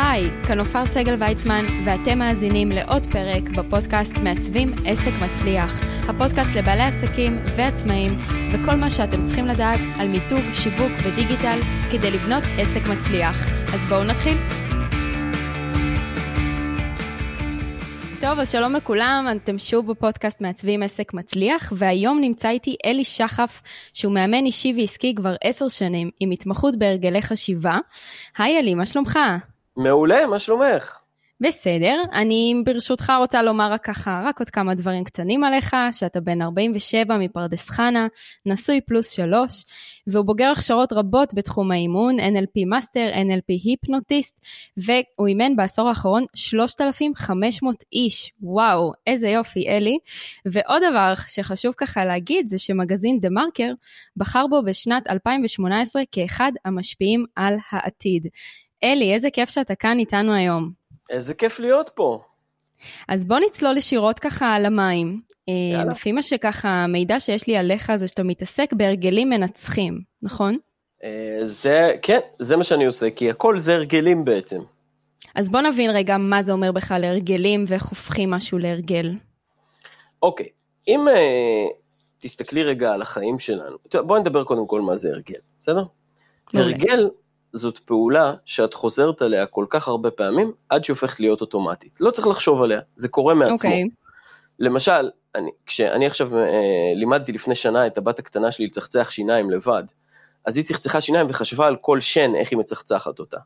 היי, כאן עופר סגל ויצמן, ואתם מאזינים לעוד פרק בפודקאסט מעצבים עסק מצליח. הפודקאסט לבעלי עסקים ועצמאים, וכל מה שאתם צריכים לדעת על מיתוג, שיווק ודיגיטל כדי לבנות עסק מצליח. אז בואו נתחיל. טוב, אז שלום לכולם, אתם שוב בפודקאסט מעצבים עסק מצליח, והיום נמצא איתי אלי שחף, שהוא מאמן אישי ועסקי כבר עשר שנים, עם התמחות בהרגלי חשיבה. היי אלי, מה שלומך? מעולה, מה שלומך? בסדר, אני ברשותך רוצה לומר רק ככה, רק עוד כמה דברים קטנים עליך, שאתה בן 47 מפרדס חנה, נשוי פלוס שלוש, והוא בוגר הכשרות רבות בתחום האימון, NLP master, NLP היפנוטיסט, והוא אימן בעשור האחרון 3,500 איש, וואו, איזה יופי אלי. ועוד דבר שחשוב ככה להגיד, זה שמגזין דה מרקר בחר בו בשנת 2018 כאחד המשפיעים על העתיד. אלי, איזה כיף שאתה כאן איתנו היום. איזה כיף להיות פה. אז בוא נצלול ישירות ככה על המים. אה, יאללה. לפי מה שככה, המידע שיש לי עליך זה שאתה מתעסק בהרגלים מנצחים, נכון? אה, זה, כן, זה מה שאני עושה, כי הכל זה הרגלים בעצם. אז בוא נבין רגע מה זה אומר בכלל הרגלים ואיך הופכים משהו להרגל. אוקיי, אם uh, תסתכלי רגע על החיים שלנו, בואי נדבר קודם כל מה זה הרגל, בסדר? הרגל זאת פעולה שאת חוזרת עליה כל כך הרבה פעמים, עד שהיא הופכת להיות אוטומטית. לא צריך לחשוב עליה, זה קורה מעצמו. Okay. אוקיי. למשל, אני, כשאני עכשיו אה, לימדתי לפני שנה את הבת הקטנה שלי לצחצח שיניים לבד, אז היא צחצחה שיניים וחשבה על כל שן, איך היא מצחצחת אותה.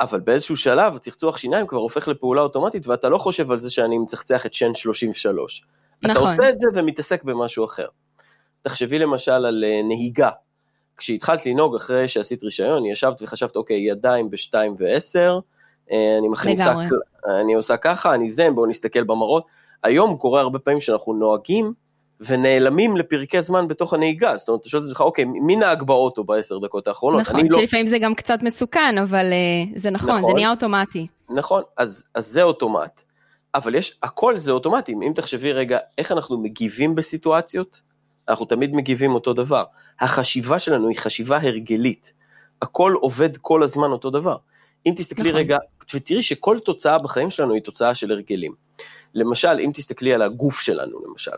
אבל באיזשהו שלב, צחצוח שיניים כבר הופך לפעולה אוטומטית, ואתה לא חושב על זה שאני מצחצח את שן 33. נכון. אתה עושה את זה ומתעסק במשהו אחר. תחשבי למשל על אה, נהיגה. כשהתחלת לנהוג אחרי שעשית רישיון, ישבת וחשבת, אוקיי, ידיים ב-2 ו-10, אני מכניסה, אני עושה ככה, אני זן, בואו נסתכל במראות. היום קורה הרבה פעמים שאנחנו נוהגים ונעלמים לפרקי זמן בתוך הנהיגה, זאת אומרת, אתה שואל את עצמך, אוקיי, מי נהג באוטו בעשר דקות האחרונות? נכון, לא- שלפעמים לא... זה גם קצת מסוכן, אבל uh, זה נכון, נכון, זה נהיה אוטומטי. נכון, אז, אז זה אוטומט. אבל יש, הכל זה אוטומטי, אם תחשבי רגע, איך אנחנו מגיבים בסיטואציות, אנחנו תמיד מגיבים אותו דבר. החשיבה שלנו היא חשיבה הרגלית. הכל עובד כל הזמן אותו דבר. אם תסתכלי נכון. רגע, ותראי שכל תוצאה בחיים שלנו היא תוצאה של הרגלים. למשל, אם תסתכלי על הגוף שלנו, למשל,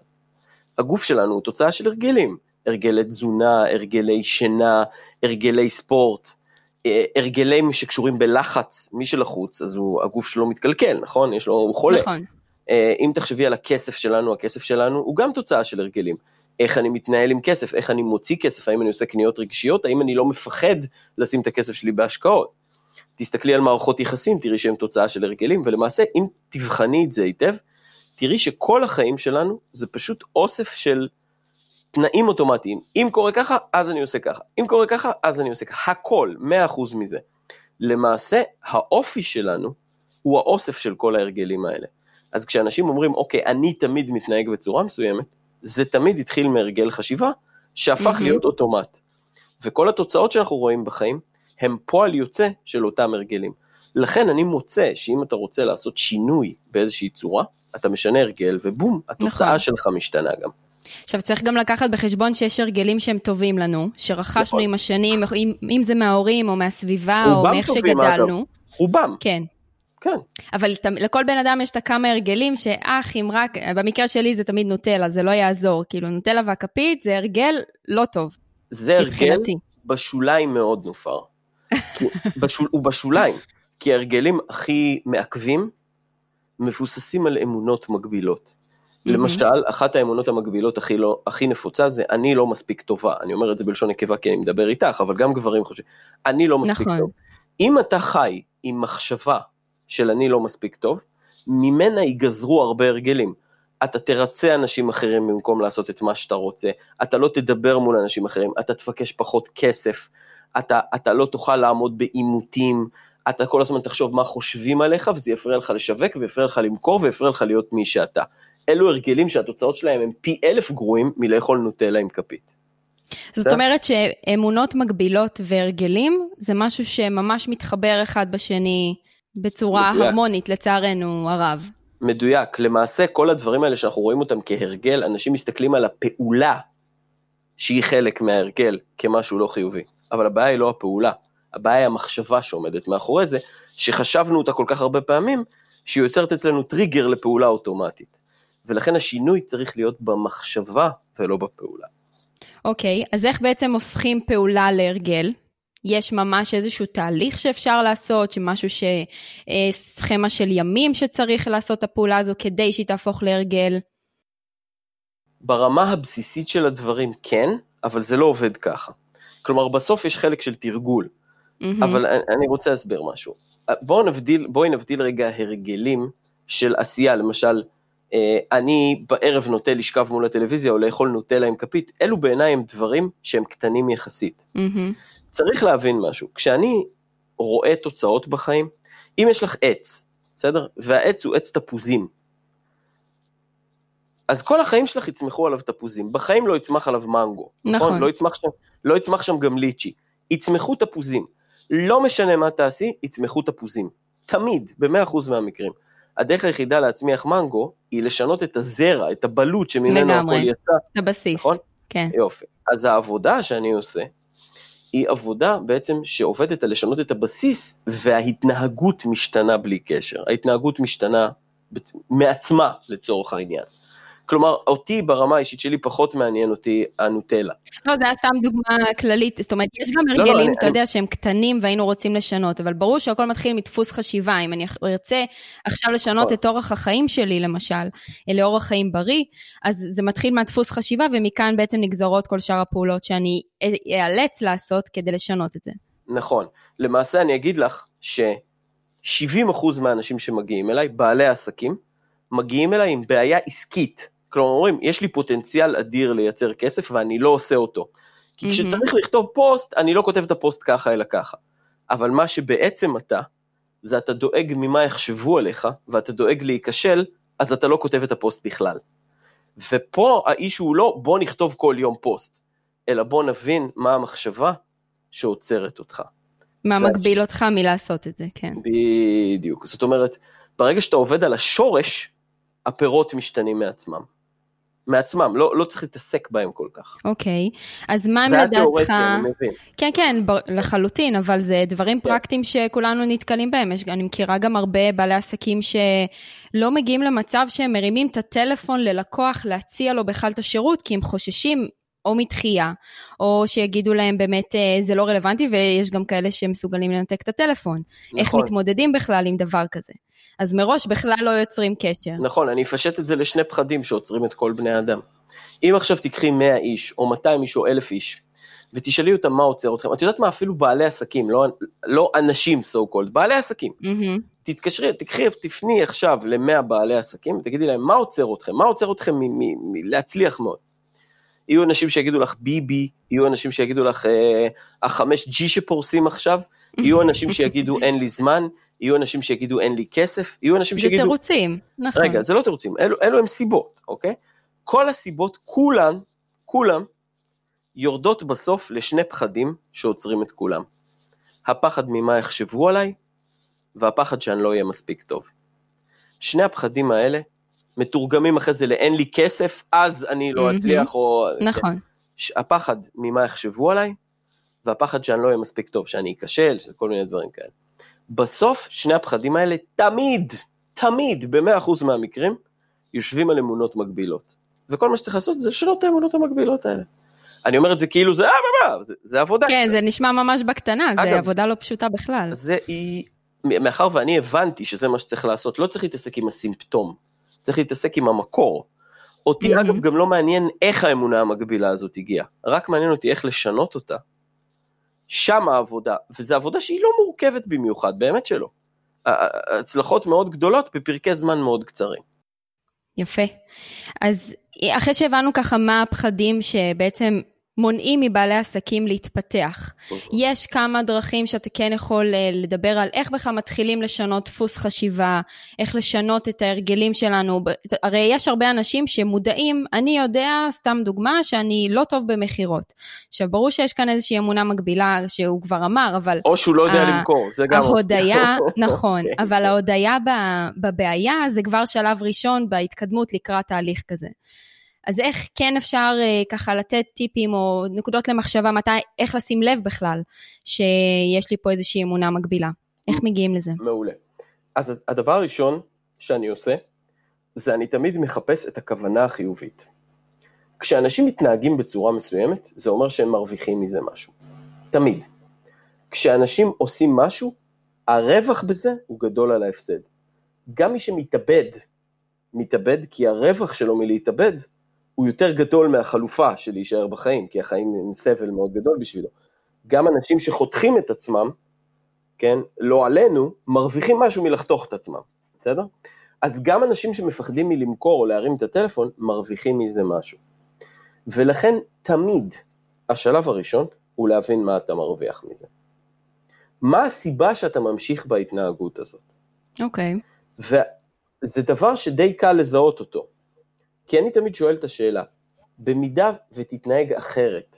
הגוף שלנו הוא תוצאה של הרגלים. הרגלי תזונה, הרגלי שינה, הרגלי ספורט, אה, הרגלים שקשורים בלחץ, מי שלחוץ, אז הוא, הגוף שלו מתקלקל, נכון? יש לו, הוא חולה. נכון. אה, אם תחשבי על הכסף שלנו, הכסף שלנו הוא גם תוצאה של הרגלים. איך אני מתנהל עם כסף, איך אני מוציא כסף, האם אני עושה קניות רגשיות, האם אני לא מפחד לשים את הכסף שלי בהשקעות. תסתכלי על מערכות יחסים, תראי שהן תוצאה של הרגלים, ולמעשה אם תבחני את זה היטב, תראי שכל החיים שלנו זה פשוט אוסף של תנאים אוטומטיים. אם קורה ככה, אז אני עושה ככה. אם קורה ככה, אז אני עושה ככה. הכל, 100% מזה. למעשה, האופי שלנו הוא האוסף של כל ההרגלים האלה. אז כשאנשים אומרים, אוקיי, אני תמיד מתנהג בצורה מסוימת, זה תמיד התחיל מהרגל חשיבה שהפך mm-hmm. להיות אוטומט. וכל התוצאות שאנחנו רואים בחיים הם פועל יוצא של אותם הרגלים. לכן אני מוצא שאם אתה רוצה לעשות שינוי באיזושהי צורה, אתה משנה הרגל ובום, התוצאה נכון. שלך משתנה גם. עכשיו צריך גם לקחת בחשבון שיש הרגלים שהם טובים לנו, שרכשנו נכון. עם השנים, אם, אם זה מההורים או מהסביבה או מאיך שגדלנו. אגב. רובם. כן. כן. אבל לכל בן אדם יש את הכמה הרגלים שאח אם רק, במקרה שלי זה תמיד נוטלה, זה לא יעזור, כאילו נוטלה והכפית זה הרגל לא טוב. זה הרגל בשוליים מאוד נופר. בשול, הוא בשוליים, כי ההרגלים הכי מעכבים מבוססים על אמונות מגבילות. למשל, אחת האמונות המגבילות הכי, לא, הכי נפוצה זה אני לא מספיק טובה. אני אומר את זה בלשון נקבה כי אני מדבר איתך, אבל גם גברים חושבים, אני לא מספיק נכון. טוב. אם אתה חי עם מחשבה של אני לא מספיק טוב, ממנה ייגזרו הרבה הרגלים. אתה תרצה אנשים אחרים במקום לעשות את מה שאתה רוצה, אתה לא תדבר מול אנשים אחרים, אתה תבקש פחות כסף, אתה, אתה לא תוכל לעמוד בעימותים, אתה כל הזמן תחשוב מה חושבים עליך וזה יפריע לך לשווק ויפריע לך למכור ויפריע לך להיות מי שאתה. אלו הרגלים שהתוצאות שלהם הם פי אלף גרועים מלאכול נוטלה עם כפית. זאת אומרת שאמונות מגבילות והרגלים זה משהו שממש מתחבר אחד בשני בצורה מדויק. הרמונית, לצערנו הרב. מדויק. למעשה, כל הדברים האלה שאנחנו רואים אותם כהרגל, אנשים מסתכלים על הפעולה שהיא חלק מההרגל כמשהו לא חיובי. אבל הבעיה היא לא הפעולה, הבעיה היא המחשבה שעומדת מאחורי זה, שחשבנו אותה כל כך הרבה פעמים, שהיא יוצרת אצלנו טריגר לפעולה אוטומטית. ולכן השינוי צריך להיות במחשבה ולא בפעולה. אוקיי, okay, אז איך בעצם הופכים פעולה להרגל? יש ממש איזשהו תהליך שאפשר לעשות, שמשהו ש... אה, סכמה של ימים שצריך לעשות את הפעולה הזו כדי שהיא תהפוך להרגל? ברמה הבסיסית של הדברים כן, אבל זה לא עובד ככה. כלומר, בסוף יש חלק של תרגול, mm-hmm. אבל אני רוצה להסביר משהו. בואו נבדיל, בואי נבדיל רגע הרגלים של עשייה, למשל, אה, אני בערב נוטה לשכב מול הטלוויזיה או לאכול נוטלה עם כפית, אלו בעיניי הם דברים שהם קטנים יחסית. Mm-hmm. צריך להבין משהו, כשאני רואה תוצאות בחיים, אם יש לך עץ, בסדר? והעץ הוא עץ תפוזים, אז כל החיים שלך יצמחו עליו תפוזים, בחיים לא יצמח עליו מנגו, נכון? נכון? לא, יצמח שם, לא יצמח שם גם ליצ'י, יצמחו תפוזים. לא משנה מה תעשי, יצמחו תפוזים. תמיד, ב-100% מהמקרים. הדרך היחידה להצמיח מנגו היא לשנות את הזרע, את הבלוט שממנו הכל יצא. לגמרי, את הבסיס. נכון? כן. יופי. אז העבודה שאני עושה, היא עבודה בעצם שעובדת על לשנות את הבסיס, וההתנהגות משתנה בלי קשר. ההתנהגות משתנה מעצמה לצורך העניין. כלומר, אותי ברמה האישית שלי פחות מעניין אותי הנוטלה. לא, זה היה סתם דוגמה כללית, זאת אומרת, יש גם הרגלים, לא, לא, אתה אני... יודע, שהם קטנים והיינו רוצים לשנות, אבל ברור שהכל מתחיל מדפוס חשיבה. אם אני ארצה עכשיו לשנות נכון. את אורח החיים שלי, למשל, לאורח חיים בריא, אז זה מתחיל מהדפוס חשיבה, ומכאן בעצם נגזרות כל שאר הפעולות שאני אאלץ לעשות כדי לשנות את זה. נכון. למעשה אני אגיד לך ש-70% מהאנשים שמגיעים אליי, בעלי עסקים, מגיעים אליי עם בעיה עסקית. כלומר, אומרים, יש לי פוטנציאל אדיר לייצר כסף ואני לא עושה אותו. כי mm-hmm. כשצריך לכתוב פוסט, אני לא כותב את הפוסט ככה אלא ככה. אבל מה שבעצם אתה, זה אתה דואג ממה יחשבו עליך, ואתה דואג להיכשל, אז אתה לא כותב את הפוסט בכלל. ופה האישיו הוא לא בוא נכתוב כל יום פוסט, אלא בוא נבין מה המחשבה שעוצרת אותך. מה מגביל אותך מלעשות את זה, כן. בדיוק. זאת אומרת, ברגע שאתה עובד על השורש, הפירות משתנים מעצמם. מעצמם, לא, לא צריך להתעסק בהם כל כך. אוקיי, okay. אז מה לדעתך... זה התיאורטי, אני מבין. כן, כן, ב... לחלוטין, אבל זה דברים כן. פרקטיים שכולנו נתקלים בהם. יש, אני מכירה גם הרבה בעלי עסקים שלא מגיעים למצב שהם מרימים את הטלפון ללקוח להציע לו בכלל את השירות, כי הם חוששים או מתחייה, או שיגידו להם באמת אה, זה לא רלוונטי, ויש גם כאלה שמסוגלים לנתק את הטלפון. נכון. איך מתמודדים בכלל עם דבר כזה? אז מראש בכלל לא יוצרים קשר. נכון, אני אפשט את זה לשני פחדים שעוצרים את כל בני האדם. אם עכשיו תיקחי 100 איש, או 200 איש, או 1,000 איש, ותשאלי אותם מה עוצר אתכם, את יודעת מה, אפילו בעלי עסקים, לא, לא אנשים so called, בעלי עסקים. Mm-hmm. תתקשרי, תקחי, תפני עכשיו ל-100 בעלי עסקים, ותגידי להם, מה עוצר אתכם? מה עוצר אתכם מלהצליח מאוד? יהיו אנשים שיגידו לך ביבי, יהיו אנשים שיגידו לך אה, החמש ג'י שפורסים עכשיו, יהיו אנשים שיגידו אין לי זמן, יהיו אנשים שיגידו אין לי כסף, יהיו אנשים שיגידו... זה תירוצים, נכון. רגע, זה לא תירוצים, אלו, אלו הם סיבות, אוקיי? כל הסיבות, כולן, כולם, יורדות בסוף לשני פחדים שעוצרים את כולם. הפחד ממה יחשבו עליי, והפחד שאני לא אהיה מספיק טוב. שני הפחדים האלה מתורגמים אחרי זה לאין לי כסף, אז אני לא אצליח, או... נכון. כן. הפחד ממה יחשבו עליי, והפחד שאני לא אהיה מספיק טוב, שאני אכשל, כל מיני דברים כאלה. בסוף שני הפחדים האלה תמיד, תמיד, ב-100% מהמקרים, יושבים על אמונות מגבילות. וכל מה שצריך לעשות זה לשנות את האמונות המגבילות האלה. אני אומר את זה כאילו זה, אה, מה, מה, זה, זה עבודה. כן, זה נשמע ממש בקטנה, אגב, זה עבודה לא פשוטה בכלל. זה היא, מאחר ואני הבנתי שזה מה שצריך לעשות, לא צריך להתעסק עם הסימפטום, צריך להתעסק עם המקור. אותי mm-hmm. אגב גם לא מעניין איך האמונה המגבילה הזאת הגיעה, רק מעניין אותי איך לשנות אותה שם העבודה, וזו עבודה שהיא לא מורכבת במיוחד, באמת שלא. הצלחות מאוד גדולות בפרקי זמן מאוד קצרים. יפה. אז אחרי שהבנו ככה מה הפחדים שבעצם מונעים מבעלי עסקים להתפתח. יש כמה דרכים שאתה כן יכול אה, לדבר על איך בכלל מתחילים לשנות דפוס חשיבה, איך לשנות את ההרגלים שלנו. הרי יש הרבה אנשים שמודעים, אני יודע, סתם דוגמה, שאני לא טוב במכירות. עכשיו, ברור שיש כאן איזושהי אמונה מקבילה שהוא כבר אמר, אבל... או שהוא לא יודע למכור, זה גם... ההודיה, נכון, אוקיי. אבל ההודיה בבעיה זה כבר שלב ראשון בהתקדמות לקראת תהליך כזה. אז איך כן אפשר אה, ככה לתת טיפים או נקודות למחשבה מתי, איך לשים לב בכלל שיש לי פה איזושהי אמונה מקבילה? איך מגיעים לזה? מעולה. אז הדבר הראשון שאני עושה, זה אני תמיד מחפש את הכוונה החיובית. כשאנשים מתנהגים בצורה מסוימת, זה אומר שהם מרוויחים מזה משהו. תמיד. כשאנשים עושים משהו, הרווח בזה הוא גדול על ההפסד. גם מי שמתאבד, מתאבד כי הרווח שלו מלהתאבד הוא יותר גדול מהחלופה של להישאר בחיים, כי החיים הם סבל מאוד גדול בשבילו. גם אנשים שחותכים את עצמם, כן, לא עלינו, מרוויחים משהו מלחתוך את עצמם, בסדר? אז גם אנשים שמפחדים מלמכור או להרים את הטלפון, מרוויחים מזה משהו. ולכן תמיד השלב הראשון הוא להבין מה אתה מרוויח מזה. מה הסיבה שאתה ממשיך בהתנהגות הזאת? אוקיי. Okay. וזה דבר שדי קל לזהות אותו. כי אני תמיד שואל את השאלה, במידה ותתנהג אחרת,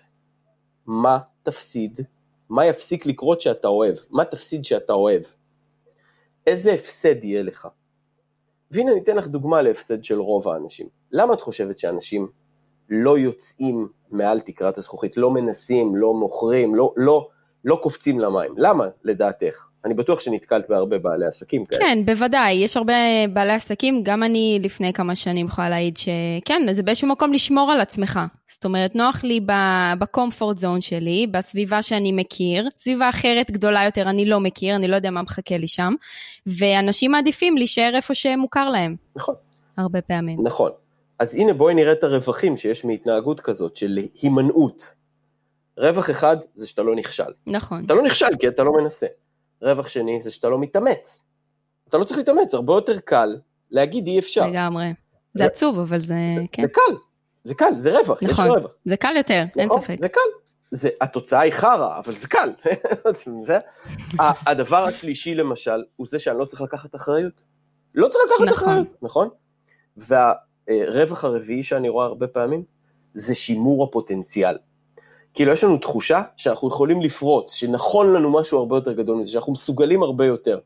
מה תפסיד? מה יפסיק לקרות שאתה אוהב? מה תפסיד שאתה אוהב? איזה הפסד יהיה לך? והנה אני אתן לך דוגמה להפסד של רוב האנשים. למה את חושבת שאנשים לא יוצאים מעל תקרת הזכוכית, לא מנסים, לא מוכרים, לא, לא, לא קופצים למים? למה לדעתך? אני בטוח שנתקלת בהרבה בעלי עסקים כאלה. כן, בוודאי, יש הרבה בעלי עסקים, גם אני לפני כמה שנים יכולה להעיד שכן, זה באיזשהו מקום לשמור על עצמך. זאת אומרת, נוח לי בקומפורט זון שלי, בסביבה שאני מכיר, סביבה אחרת גדולה יותר אני לא מכיר, אני לא יודע מה מחכה לי שם, ואנשים מעדיפים להישאר איפה שמוכר להם. נכון. הרבה פעמים. נכון. אז הנה בואי נראה את הרווחים שיש מהתנהגות כזאת של הימנעות. רווח אחד זה שאתה לא נכשל. נכון. אתה לא נכשל כי אתה לא מנסה. רווח שני זה שאתה לא מתאמץ. אתה לא צריך להתאמץ, הרבה יותר קל להגיד אי אפשר. לגמרי. זה. עצוב, אבל זה, זה כן. זה קל, זה קל, זה רווח, נכון. יש רווח. זה קל יותר, אין נכון, ספק. זה קל. זה, התוצאה היא חרא, אבל זה קל. זה, הדבר השלישי למשל, הוא זה שאני לא צריך לקחת אחריות. לא צריך לקחת נכון. אחריות, נכון? והרווח הרביעי שאני רואה הרבה פעמים, זה שימור הפוטנציאל. כאילו יש לנו תחושה שאנחנו יכולים לפרוץ, שנכון לנו משהו הרבה יותר גדול מזה, שאנחנו מסוגלים הרבה יותר.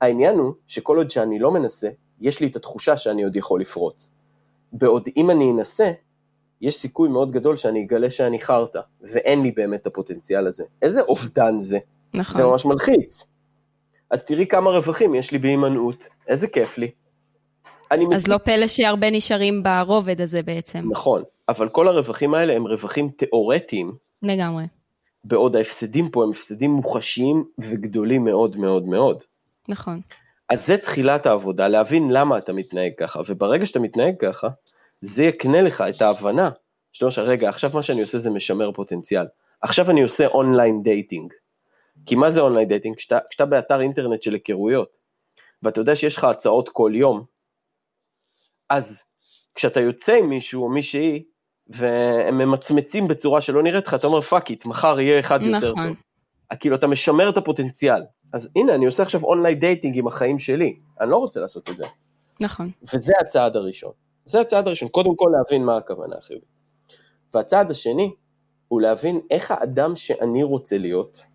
העניין הוא שכל עוד שאני לא מנסה, יש לי את התחושה שאני עוד יכול לפרוץ. בעוד אם אני אנסה, יש סיכוי מאוד גדול שאני אגלה שאני חרטא, ואין לי באמת את הפוטנציאל הזה. איזה אובדן זה? נכון. זה ממש מלחיץ. אז תראי כמה רווחים יש לי בהימנעות, איזה כיף לי. אז לא פלא שהרבה נשארים ברובד הזה בעצם. נכון, אבל כל הרווחים האלה הם רווחים תיאורטיים, לגמרי. בעוד ההפסדים פה הם הפסדים מוחשיים וגדולים מאוד מאוד מאוד. נכון. אז זה תחילת העבודה, להבין למה אתה מתנהג ככה, וברגע שאתה מתנהג ככה, זה יקנה לך את ההבנה, שאתה אומר רגע, עכשיו מה שאני עושה זה משמר פוטנציאל. עכשיו אני עושה online dating. כי מה זה online dating? כשאתה, כשאתה באתר אינטרנט של היכרויות, ואתה יודע שיש לך הצעות כל יום, אז כשאתה יוצא עם מישהו או מישהי, והם ממצמצים בצורה שלא נראית לך, אתה אומר fuck it, מחר יהיה אחד יותר נכון. טוב. כאילו אתה משמר את הפוטנציאל. אז הנה, אני עושה עכשיו online dating עם החיים שלי, אני לא רוצה לעשות את זה. נכון. וזה הצעד הראשון. זה הצעד הראשון, קודם כל להבין מה הכוונה החיובית. והצעד השני הוא להבין איך האדם שאני רוצה להיות,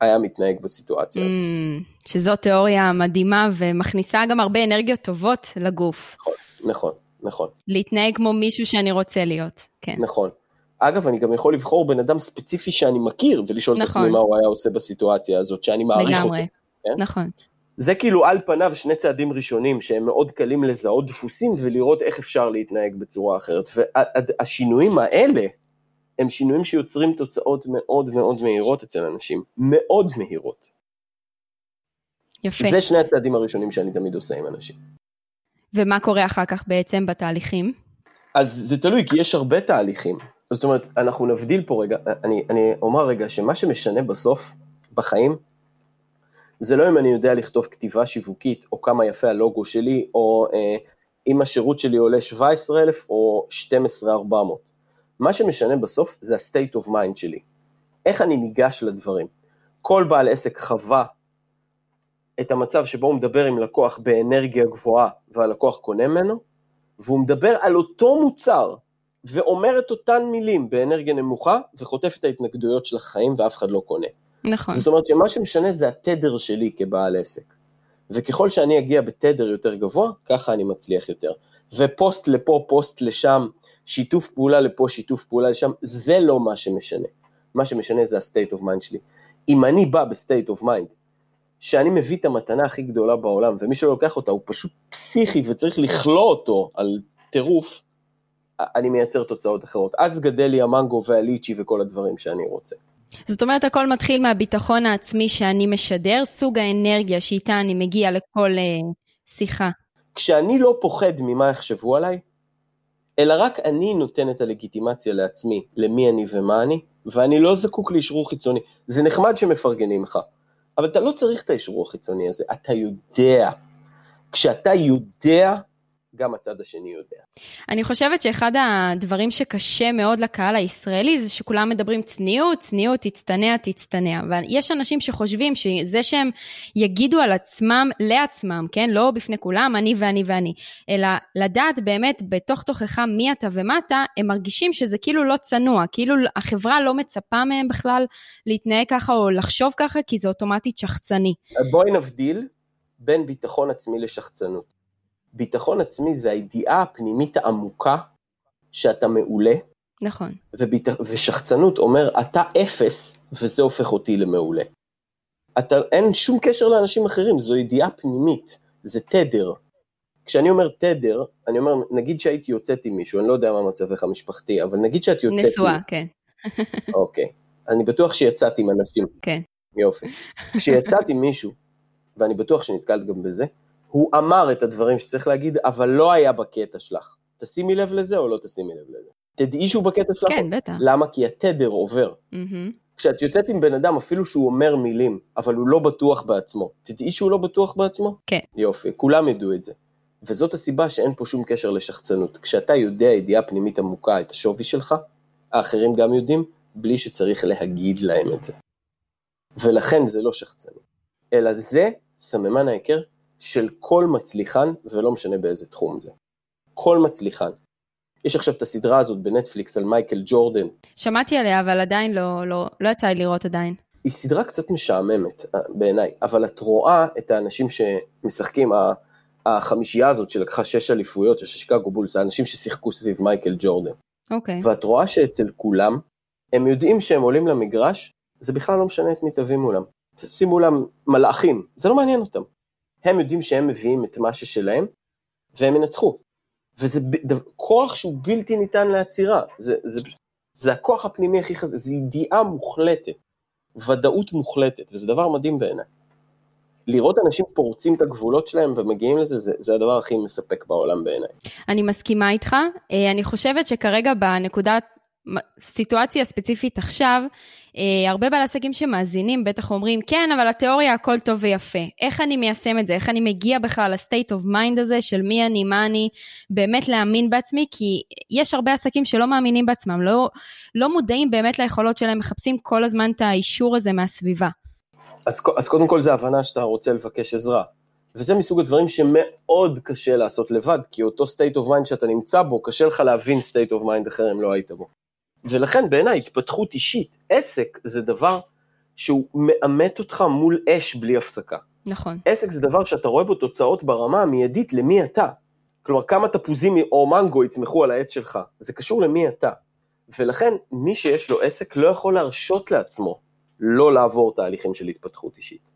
היה מתנהג בסיטואציה הזאת. Mm, שזו תיאוריה מדהימה ומכניסה גם הרבה אנרגיות טובות לגוף. נכון, נכון, נכון. להתנהג כמו מישהו שאני רוצה להיות, כן. נכון. אגב, אני גם יכול לבחור בן אדם ספציפי שאני מכיר, ולשאול את נכון. עצמי מה הוא היה עושה בסיטואציה הזאת, שאני מעריך אותו. לגמרי. כן? נכון. זה כאילו על פניו שני צעדים ראשונים שהם מאוד קלים לזהות דפוסים ולראות איך אפשר להתנהג בצורה אחרת. והשינויים האלה הם שינויים שיוצרים תוצאות מאוד מאוד מהירות אצל אנשים, מאוד מהירות. יפה. זה שני הצעדים הראשונים שאני תמיד עושה עם אנשים. ומה קורה אחר כך בעצם בתהליכים? אז זה תלוי, כי יש הרבה תהליכים. זאת אומרת, אנחנו נבדיל פה רגע, אני, אני אומר רגע שמה שמשנה בסוף, בחיים, זה לא אם אני יודע לכתוב כתיבה שיווקית, או כמה יפה הלוגו שלי, או אה, אם השירות שלי עולה 17,000 או 12,400. מה שמשנה בסוף זה ה-state of mind שלי. איך אני ניגש לדברים. כל בעל עסק חווה את המצב שבו הוא מדבר עם לקוח באנרגיה גבוהה והלקוח קונה ממנו, והוא מדבר על אותו מוצר ואומר את אותן מילים באנרגיה נמוכה וחוטף את ההתנגדויות של החיים ואף אחד לא קונה. נכון. זאת אומרת שמה שמשנה זה התדר שלי כבעל עסק. וככל שאני אגיע בתדר יותר גבוה, ככה אני מצליח יותר. ופוסט לפה, פוסט לשם, שיתוף פעולה לפה, שיתוף פעולה לשם, זה לא מה שמשנה. מה שמשנה זה ה-state of mind שלי. אם אני בא ב-state of mind, שאני מביא את המתנה הכי גדולה בעולם, ומי שלא לוקח אותה הוא פשוט פסיכי וצריך לכלוא אותו על טירוף, אני מייצר תוצאות אחרות. אז גדל לי המנגו והליצ'י וכל הדברים שאני רוצה. זאת אומרת, הכל מתחיל מהביטחון העצמי שאני משדר, סוג האנרגיה שאיתה אני מגיע לכל uh, שיחה. כשאני לא פוחד ממה יחשבו עליי, אלא רק אני נותן את הלגיטימציה לעצמי, למי אני ומה אני, ואני לא זקוק לאשרור חיצוני. זה נחמד שמפרגנים לך, אבל אתה לא צריך את האשרור החיצוני הזה, אתה יודע. כשאתה יודע גם הצד השני יודע. אני חושבת שאחד הדברים שקשה מאוד לקהל הישראלי זה שכולם מדברים צניעות, צניעות, תצטנע, תצטנע. ויש אנשים שחושבים שזה שהם יגידו על עצמם לעצמם, כן? לא בפני כולם, אני ואני ואני, אלא לדעת באמת בתוך תוכך מי אתה ומה אתה, הם מרגישים שזה כאילו לא צנוע, כאילו החברה לא מצפה מהם בכלל להתנהג ככה או לחשוב ככה, כי זה אוטומטית שחצני. בואי נבדיל בין ביטחון עצמי לשחצנות. ביטחון עצמי זה הידיעה הפנימית העמוקה שאתה מעולה. נכון. וביט... ושחצנות אומר, אתה אפס, וזה הופך אותי למעולה. אתה, אין שום קשר לאנשים אחרים, זו ידיעה פנימית, זה תדר. כשאני אומר תדר, אני אומר, נגיד שהייתי יוצאת עם מישהו, אני לא יודע מה מצבך המשפחתי, אבל נגיד שאת יוצאת... נשואה, כן. אוקיי. אני בטוח שיצאת עם אנשים. כן. יופי. כשיצאת עם מישהו, ואני בטוח שנתקלת גם בזה, הוא אמר את הדברים שצריך להגיד, אבל לא היה בקטע שלך. תשימי לב לזה או לא תשימי לב לזה? תדעי שהוא בקטע שלך? כן, בטח. למה? כי התדר עובר. Mm-hmm. כשאת יוצאת עם בן אדם, אפילו שהוא אומר מילים, אבל הוא לא בטוח בעצמו, תדעי שהוא לא בטוח בעצמו? כן. יופי, כולם ידעו את זה. וזאת הסיבה שאין פה שום קשר לשחצנות. כשאתה יודע ידיעה פנימית עמוקה את השווי שלך, האחרים גם יודעים, בלי שצריך להגיד להם את זה. ולכן זה לא שחצנות, אלא זה סממן ההיכר של כל מצליחן, ולא משנה באיזה תחום זה. כל מצליחן. יש עכשיו את הסדרה הזאת בנטפליקס על מייקל ג'ורדן. שמעתי עליה, אבל עדיין לא, לא, לא יצא לי לראות עדיין. היא סדרה קצת משעממת אה, בעיניי, אבל את רואה את האנשים שמשחקים, החמישייה הזאת שלקחה שש אליפויות של שיקגו בולס, האנשים ששיחקו סביב מייקל ג'ורדן. אוקיי. ואת רואה שאצל כולם, הם יודעים שהם עולים למגרש, זה בכלל לא משנה את מי תביא מולם. שימו מולם מלאכים, זה לא מעניין אותם. הם יודעים שהם מביאים את מה ששלהם, והם ינצחו. וזה כוח שהוא בלתי ניתן לעצירה, זה, זה, זה הכוח הפנימי הכי חזק, זה ידיעה מוחלטת, ודאות מוחלטת, וזה דבר מדהים בעיניי. לראות אנשים פורצים את הגבולות שלהם ומגיעים לזה, זה, זה הדבר הכי מספק בעולם בעיניי. אני מסכימה איתך, אה, אני חושבת שכרגע בנקודת סיטואציה ספציפית עכשיו, אה, הרבה בעלי עסקים שמאזינים בטח אומרים, כן, אבל התיאוריה הכל טוב ויפה. איך אני מיישם את זה? איך אני מגיע בכלל ל-state of mind הזה של מי אני, מה אני, באמת להאמין בעצמי? כי יש הרבה עסקים שלא מאמינים בעצמם, לא, לא מודעים באמת ליכולות שלהם, מחפשים כל הזמן את האישור הזה מהסביבה. אז, אז קודם כל זה הבנה שאתה רוצה לבקש עזרה. וזה מסוג הדברים שמאוד קשה לעשות לבד, כי אותו state of mind שאתה נמצא בו, קשה לך להבין state of mind אחר אם לא היית בו. ולכן בעיניי התפתחות אישית, עסק זה דבר שהוא מאמת אותך מול אש בלי הפסקה. נכון. עסק זה דבר שאתה רואה בו תוצאות ברמה המיידית למי אתה. כלומר, כמה תפוזים או מנגו יצמחו על העץ שלך, זה קשור למי אתה. ולכן, מי שיש לו עסק לא יכול להרשות לעצמו לא לעבור תהליכים של התפתחות אישית.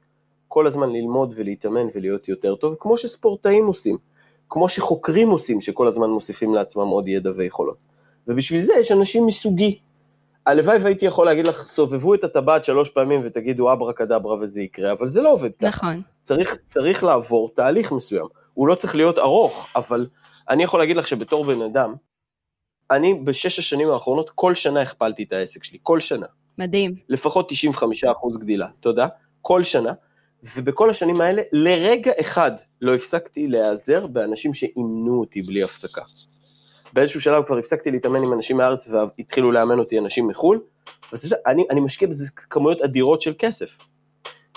כל הזמן ללמוד ולהתאמן ולהיות יותר טוב, כמו שספורטאים עושים, כמו שחוקרים עושים, שכל הזמן מוסיפים לעצמם עוד ידע ויכולות. ובשביל זה יש אנשים מסוגי. הלוואי והייתי יכול להגיד לך, סובבו את הטבעת שלוש פעמים ותגידו אברה כדברה וזה יקרה, אבל זה לא עובד ככה. נכון. צריך, צריך לעבור תהליך מסוים. הוא לא צריך להיות ארוך, אבל אני יכול להגיד לך שבתור בן אדם, אני בשש השנים האחרונות, כל שנה הכפלתי את העסק שלי, כל שנה. מדהים. לפחות 95% גדילה, תודה. כל שנה. ובכל השנים האלה, לרגע אחד לא הפסקתי להיעזר באנשים שאימנו אותי בלי הפסקה. באיזשהו שלב כבר הפסקתי להתאמן עם אנשים מהארץ והתחילו לאמן אותי אנשים מחו"ל, ואני אני משקיע בזה כמויות אדירות של כסף.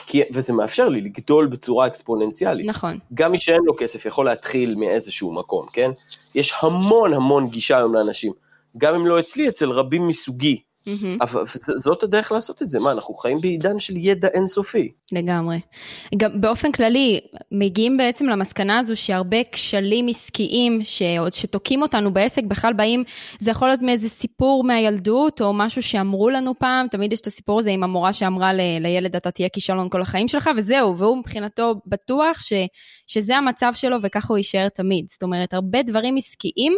כי, וזה מאפשר לי לגדול בצורה אקספוננציאלית. נכון. גם מי שאין לו כסף יכול להתחיל מאיזשהו מקום, כן? יש המון המון גישה היום לאנשים. גם אם לא אצלי, אצל רבים מסוגי מהמם. אבל זאת הדרך לעשות את זה, מה, אנחנו חיים בעידן של ידע אינסופי. לגמרי. גם באופן כללי, מגיעים בעצם למסקנה הזו שהרבה כשלים עסקיים שעוד שתוקעים אותנו בעסק בכלל באים, זה יכול להיות מאיזה סיפור מהילדות או משהו שאמרו לנו פעם, תמיד יש את הסיפור הזה עם המורה שאמרה ל- לילד אתה תהיה כישלון כל החיים שלך וזהו, והוא מבחינתו בטוח ש, שזה המצב שלו וככה הוא יישאר תמיד. זאת אומרת, הרבה דברים עסקיים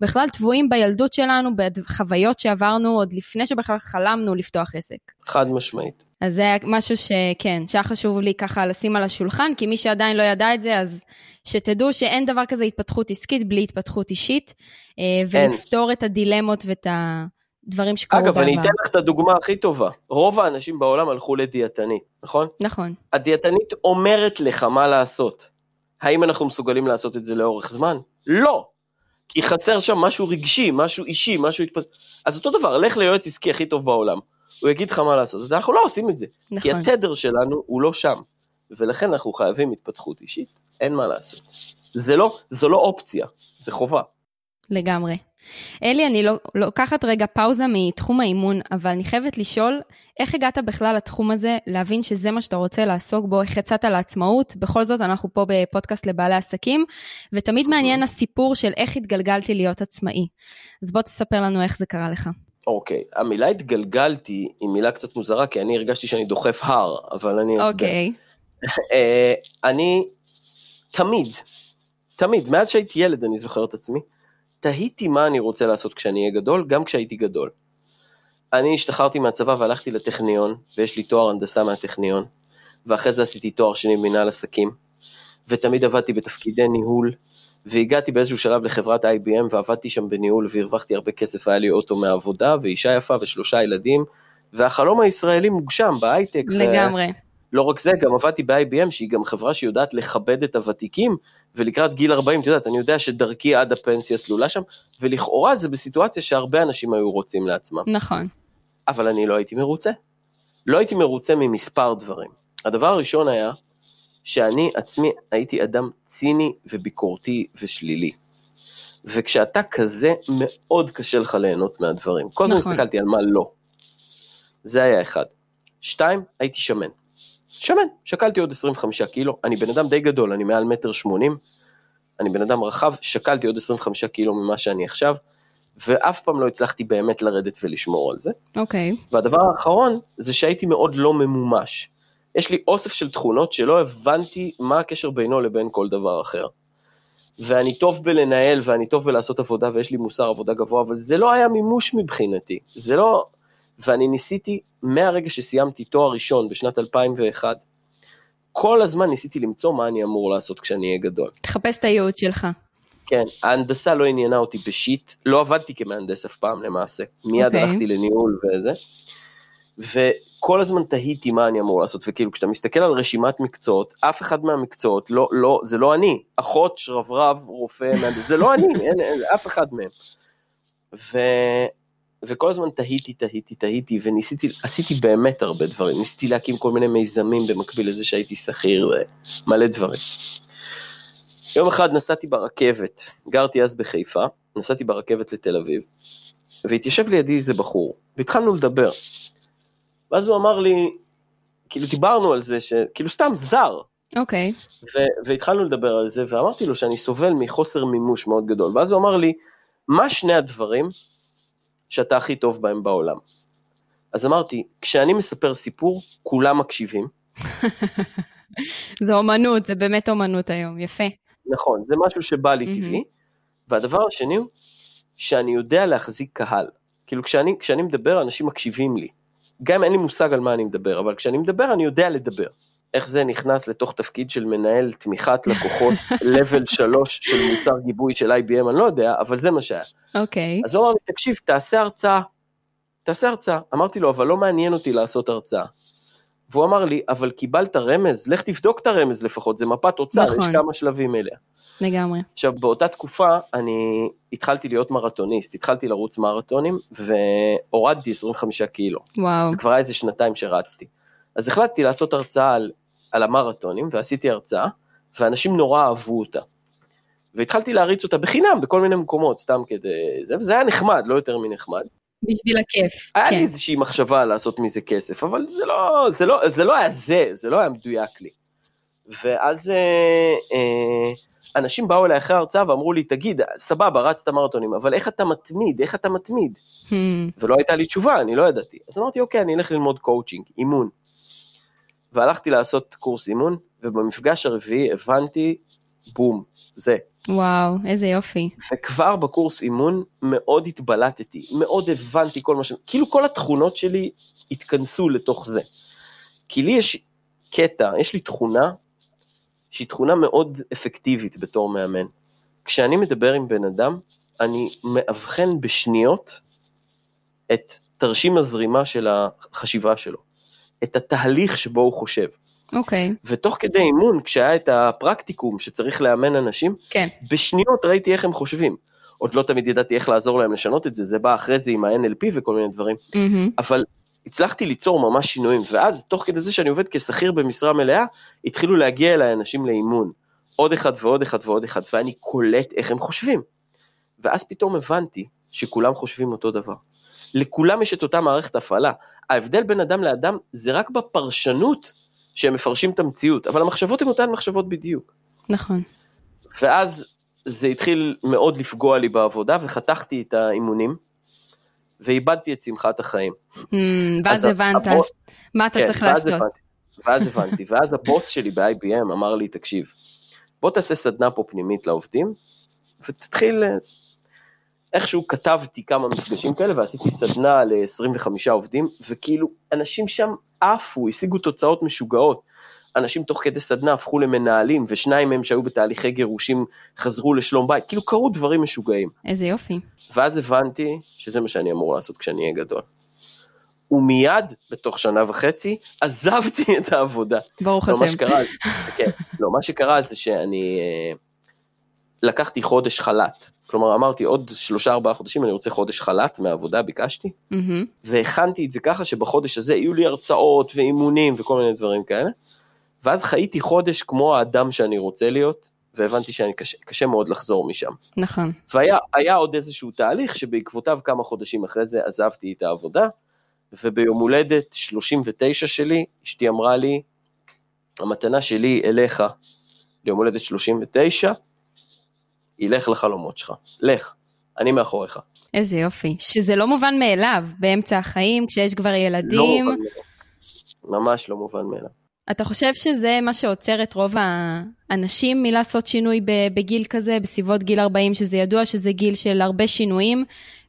בכלל טבועים בילדות שלנו, בחוויות שעברנו עוד לפני שבכלל חלמנו לפתוח עסק. חד משמעית. אז זה היה משהו שכן, שהיה חשוב לי ככה לשים על השולחן, כי מי שעדיין לא ידע את זה, אז שתדעו שאין דבר כזה התפתחות עסקית בלי התפתחות אישית, אה, ולפתור את הדילמות ואת הדברים שקרו אגב, בעבר. אני אתן לך את הדוגמה הכי טובה. רוב האנשים בעולם הלכו לדיאטנית, נכון? נכון, הדיאטנית אומרת לך מה לעשות. האם אנחנו מסוגלים לעשות את זה לאורך זמן? לא. כי חסר שם משהו רגשי, משהו אישי, משהו התפ... אז אותו דבר, לך ליועץ עסקי הכי טוב בעולם. הוא יגיד לך מה לעשות, אז אנחנו לא עושים את זה. כי נכון. התדר שלנו הוא לא שם. ולכן אנחנו חייבים התפתחות אישית, אין מה לעשות. זה לא, זו לא אופציה, זה חובה. לגמרי. אלי, אני לא- לוקחת רגע פאוזה מתחום האימון, אבל אני חייבת לשאול, איך הגעת בכלל לתחום הזה, להבין שזה מה שאתה רוצה לעסוק בו, איך יצאת לעצמאות? בכל זאת, אנחנו פה בפודקאסט לבעלי עסקים, ותמיד מעניין הסיפור של איך התגלגלתי להיות עצמאי. אז בוא תספר לנו איך זה קרה לך. אוקיי, המילה התגלגלתי היא מילה קצת מוזרה, כי אני הרגשתי שאני דוחף הר, אבל אני אסביר. אוקיי, אה, אני תמיד, תמיד, מאז שהייתי ילד אני זוכר את עצמי, תהיתי מה אני רוצה לעשות כשאני אהיה גדול, גם כשהייתי גדול. אני השתחררתי מהצבא והלכתי לטכניון, ויש לי תואר הנדסה מהטכניון, ואחרי זה עשיתי תואר שני במנהל עסקים, ותמיד עבדתי בתפקידי ניהול, והגעתי באיזשהו שלב לחברת IBM ועבדתי שם בניהול והרווחתי הרבה כסף, היה לי אוטו מהעבודה, ואישה יפה ושלושה ילדים, והחלום הישראלי מוגשם בהייטק. ו- לגמרי. לא רק זה, גם עבדתי ב-IBM, שהיא גם חברה שיודעת לכבד את הוותיקים, ולקראת גיל 40, את יודעת, אני יודע שדרכי עד הפנסיה סלולה שם, ולכאורה זה בסיטואציה שהרבה אנשים היו רוצים לעצמם. נכון. אבל אני לא הייתי מרוצה. לא הייתי מרוצה ממספר דברים. הדבר הראשון היה, שאני עצמי הייתי אדם ציני וביקורתי ושלילי. וכשאתה כזה, מאוד קשה לך ליהנות מהדברים. כל הזמן נכון. הסתכלתי על מה לא. זה היה אחד. שתיים, הייתי שמן. שמן, שקלתי עוד 25 קילו, אני בן אדם די גדול, אני מעל מטר שמונים, אני בן אדם רחב, שקלתי עוד 25 קילו ממה שאני עכשיו, ואף פעם לא הצלחתי באמת לרדת ולשמור על זה. אוקיי. והדבר האחרון זה שהייתי מאוד לא ממומש. יש לי אוסף של תכונות שלא הבנתי מה הקשר בינו לבין כל דבר אחר. ואני טוב בלנהל ואני טוב בלעשות עבודה ויש לי מוסר עבודה גבוה, אבל זה לא היה מימוש מבחינתי. זה לא... ואני ניסיתי, מהרגע שסיימתי תואר ראשון בשנת 2001, כל הזמן ניסיתי למצוא מה אני אמור לעשות כשאני אהיה גדול. תחפש את הייעוד שלך. כן, ההנדסה לא עניינה אותי בשיט, לא עבדתי כמהנדס אף פעם למעשה, מיד אוקיי. הלכתי לניהול וזה, וכל הזמן תהיתי מה אני אמור לעשות, וכאילו כשאתה מסתכל על רשימת מקצועות, אף אחד מהמקצועות, לא, לא, זה לא אני, אחות, שרברב, רופא, מהנדס, זה לא אני, אין, אין, אף אחד מהם. ו... וכל הזמן תהיתי, תהיתי, תהיתי, וניסיתי, עשיתי באמת הרבה דברים, ניסיתי להקים כל מיני מיזמים במקביל לזה שהייתי שכיר, ומלא דברים. יום אחד נסעתי ברכבת, גרתי אז בחיפה, נסעתי ברכבת לתל אביב, והתיישב לידי איזה בחור, והתחלנו לדבר. ואז הוא אמר לי, כאילו דיברנו על זה, שכאילו סתם זר, אוקיי. ו- והתחלנו לדבר על זה, ואמרתי לו שאני סובל מחוסר מימוש מאוד גדול, ואז הוא אמר לי, מה שני הדברים שאתה הכי טוב בהם בעולם? אז אמרתי, כשאני מספר סיפור, כולם מקשיבים, זו אומנות, זה באמת אומנות היום, יפה. נכון, זה משהו שבא לי. טבעי. והדבר השני הוא שאני יודע להחזיק קהל. כאילו כשאני, כשאני מדבר, אנשים מקשיבים לי. גם אם אין לי מושג על מה אני מדבר, אבל כשאני מדבר, אני יודע לדבר. איך זה נכנס לתוך תפקיד של מנהל תמיכת לקוחות, level 3 של מוצר גיבוי של IBM, אני לא יודע, אבל זה מה שהיה. אוקיי. אז הוא אמר לי, תקשיב, תעשה הרצאה. תעשה הרצאה. אמרתי לו, אבל לא מעניין אותי לעשות הרצאה. והוא אמר לי, אבל קיבלת רמז? לך תבדוק את הרמז לפחות, זה מפת אוצר, נכון. יש כמה שלבים אליה. לגמרי. עכשיו, באותה תקופה אני התחלתי להיות מרתוניסט, התחלתי לרוץ מרתונים והורדתי 25 קילו. וואו. זה כבר היה איזה שנתיים שרצתי. אז החלטתי לעשות הרצאה על, על המרתונים, ועשיתי הרצאה, ואנשים נורא אהבו אותה. והתחלתי להריץ אותה בחינם בכל מיני מקומות, סתם כדי זה, וזה היה נחמד, לא יותר מנחמד. בשביל הכיף. היה כן. לי איזושהי מחשבה לעשות מזה כסף, אבל זה לא, זה לא, זה לא היה זה, זה לא היה מדויק לי. ואז אה, אה, אנשים באו אליי אחרי ההרצאה ואמרו לי, תגיד, סבבה, רצת מרתונים, אבל איך אתה מתמיד? איך אתה מתמיד? Hmm, ולא הייתה לי תשובה, אני לא ידעתי. אז אמרתי, אוקיי, אני אלך ללמוד קואוצ'ינג, אימון. והלכתי לעשות קורס אימון, ובמפגש הרביעי הבנתי, בום, זה. וואו, איזה יופי. וכבר בקורס אימון מאוד התבלטתי, מאוד הבנתי כל מה ש... כאילו כל התכונות שלי התכנסו לתוך זה. כי לי יש קטע, יש לי תכונה שהיא תכונה מאוד אפקטיבית בתור מאמן. כשאני מדבר עם בן אדם, אני מאבחן בשניות את תרשים הזרימה של החשיבה שלו, את התהליך שבו הוא חושב. אוקיי, ותוך כדי אימון, כשהיה את הפרקטיקום שצריך לאמן אנשים, כן. בשניות ראיתי איך הם חושבים. עוד לא תמיד ידעתי איך לעזור להם לשנות את זה, זה בא אחרי זה עם ה-NLP וכל מיני דברים, מהמם. אבל הצלחתי ליצור ממש שינויים, ואז תוך כדי זה שאני עובד כשכיר במשרה מלאה, התחילו להגיע אליי אנשים לאימון, עוד אחד ועוד אחד ועוד אחד, ואני קולט איך הם חושבים. ואז פתאום הבנתי שכולם חושבים אותו דבר. לכולם יש את אותה מערכת הפעלה. ההבדל בין אדם לאדם זה רק בפרשנות שהם מפרשים את המציאות, אבל המחשבות הן אותן מחשבות בדיוק. נכון. ואז זה התחיל מאוד לפגוע לי בעבודה, וחתכתי את האימונים, ואיבדתי את שמחת החיים. Hmm, ואז אז הבנת הבוס- מה אתה כן, צריך ואז לעשות. הבנתי, ואז הבנתי, ואז הבוס שלי ב-IBM אמר לי, תקשיב, בוא תעשה סדנה פה פנימית לעובדים, ותתחיל, איכשהו כתבתי כמה מפגשים כאלה, ועשיתי סדנה ל-25 עובדים, וכאילו, אנשים שם עפו, השיגו תוצאות משוגעות. אנשים תוך כדי סדנה הפכו למנהלים, ושניים מהם שהיו בתהליכי גירושים חזרו לשלום בית, כאילו קרו דברים משוגעים. איזה יופי. ואז הבנתי שזה מה שאני אמור לעשות כשאני אהיה גדול. ומיד, בתוך שנה וחצי, עזבתי את העבודה. ברוך לא, מה השם. שקרה, כן, לא, מה שקרה זה שאני אה, לקחתי חודש חל"ת. כלומר, אמרתי, עוד שלושה ארבעה חודשים אני רוצה חודש חל"ת מהעבודה, ביקשתי, מהמם. והכנתי את זה ככה שבחודש הזה יהיו לי הרצאות ואימונים וכל מיני דברים כאלה. ואז חייתי חודש כמו האדם שאני רוצה להיות, והבנתי שקשה קשה מאוד לחזור משם. נכון. והיה היה עוד איזשהו תהליך שבעקבותיו כמה חודשים אחרי זה עזבתי את העבודה, וביום הולדת 39 שלי, אשתי אמרה לי, המתנה שלי אליך ליום הולדת 39, היא לך לחלומות שלך, לך, אני מאחוריך. איזה יופי. שזה לא מובן מאליו באמצע החיים, כשיש כבר לא ילדים. מובן מאליו. ממש לא מובן מאליו. אתה חושב שזה מה שעוצר את רוב האנשים מלעשות שינוי בגיל כזה, בסביבות גיל 40, שזה ידוע שזה גיל של הרבה שינויים,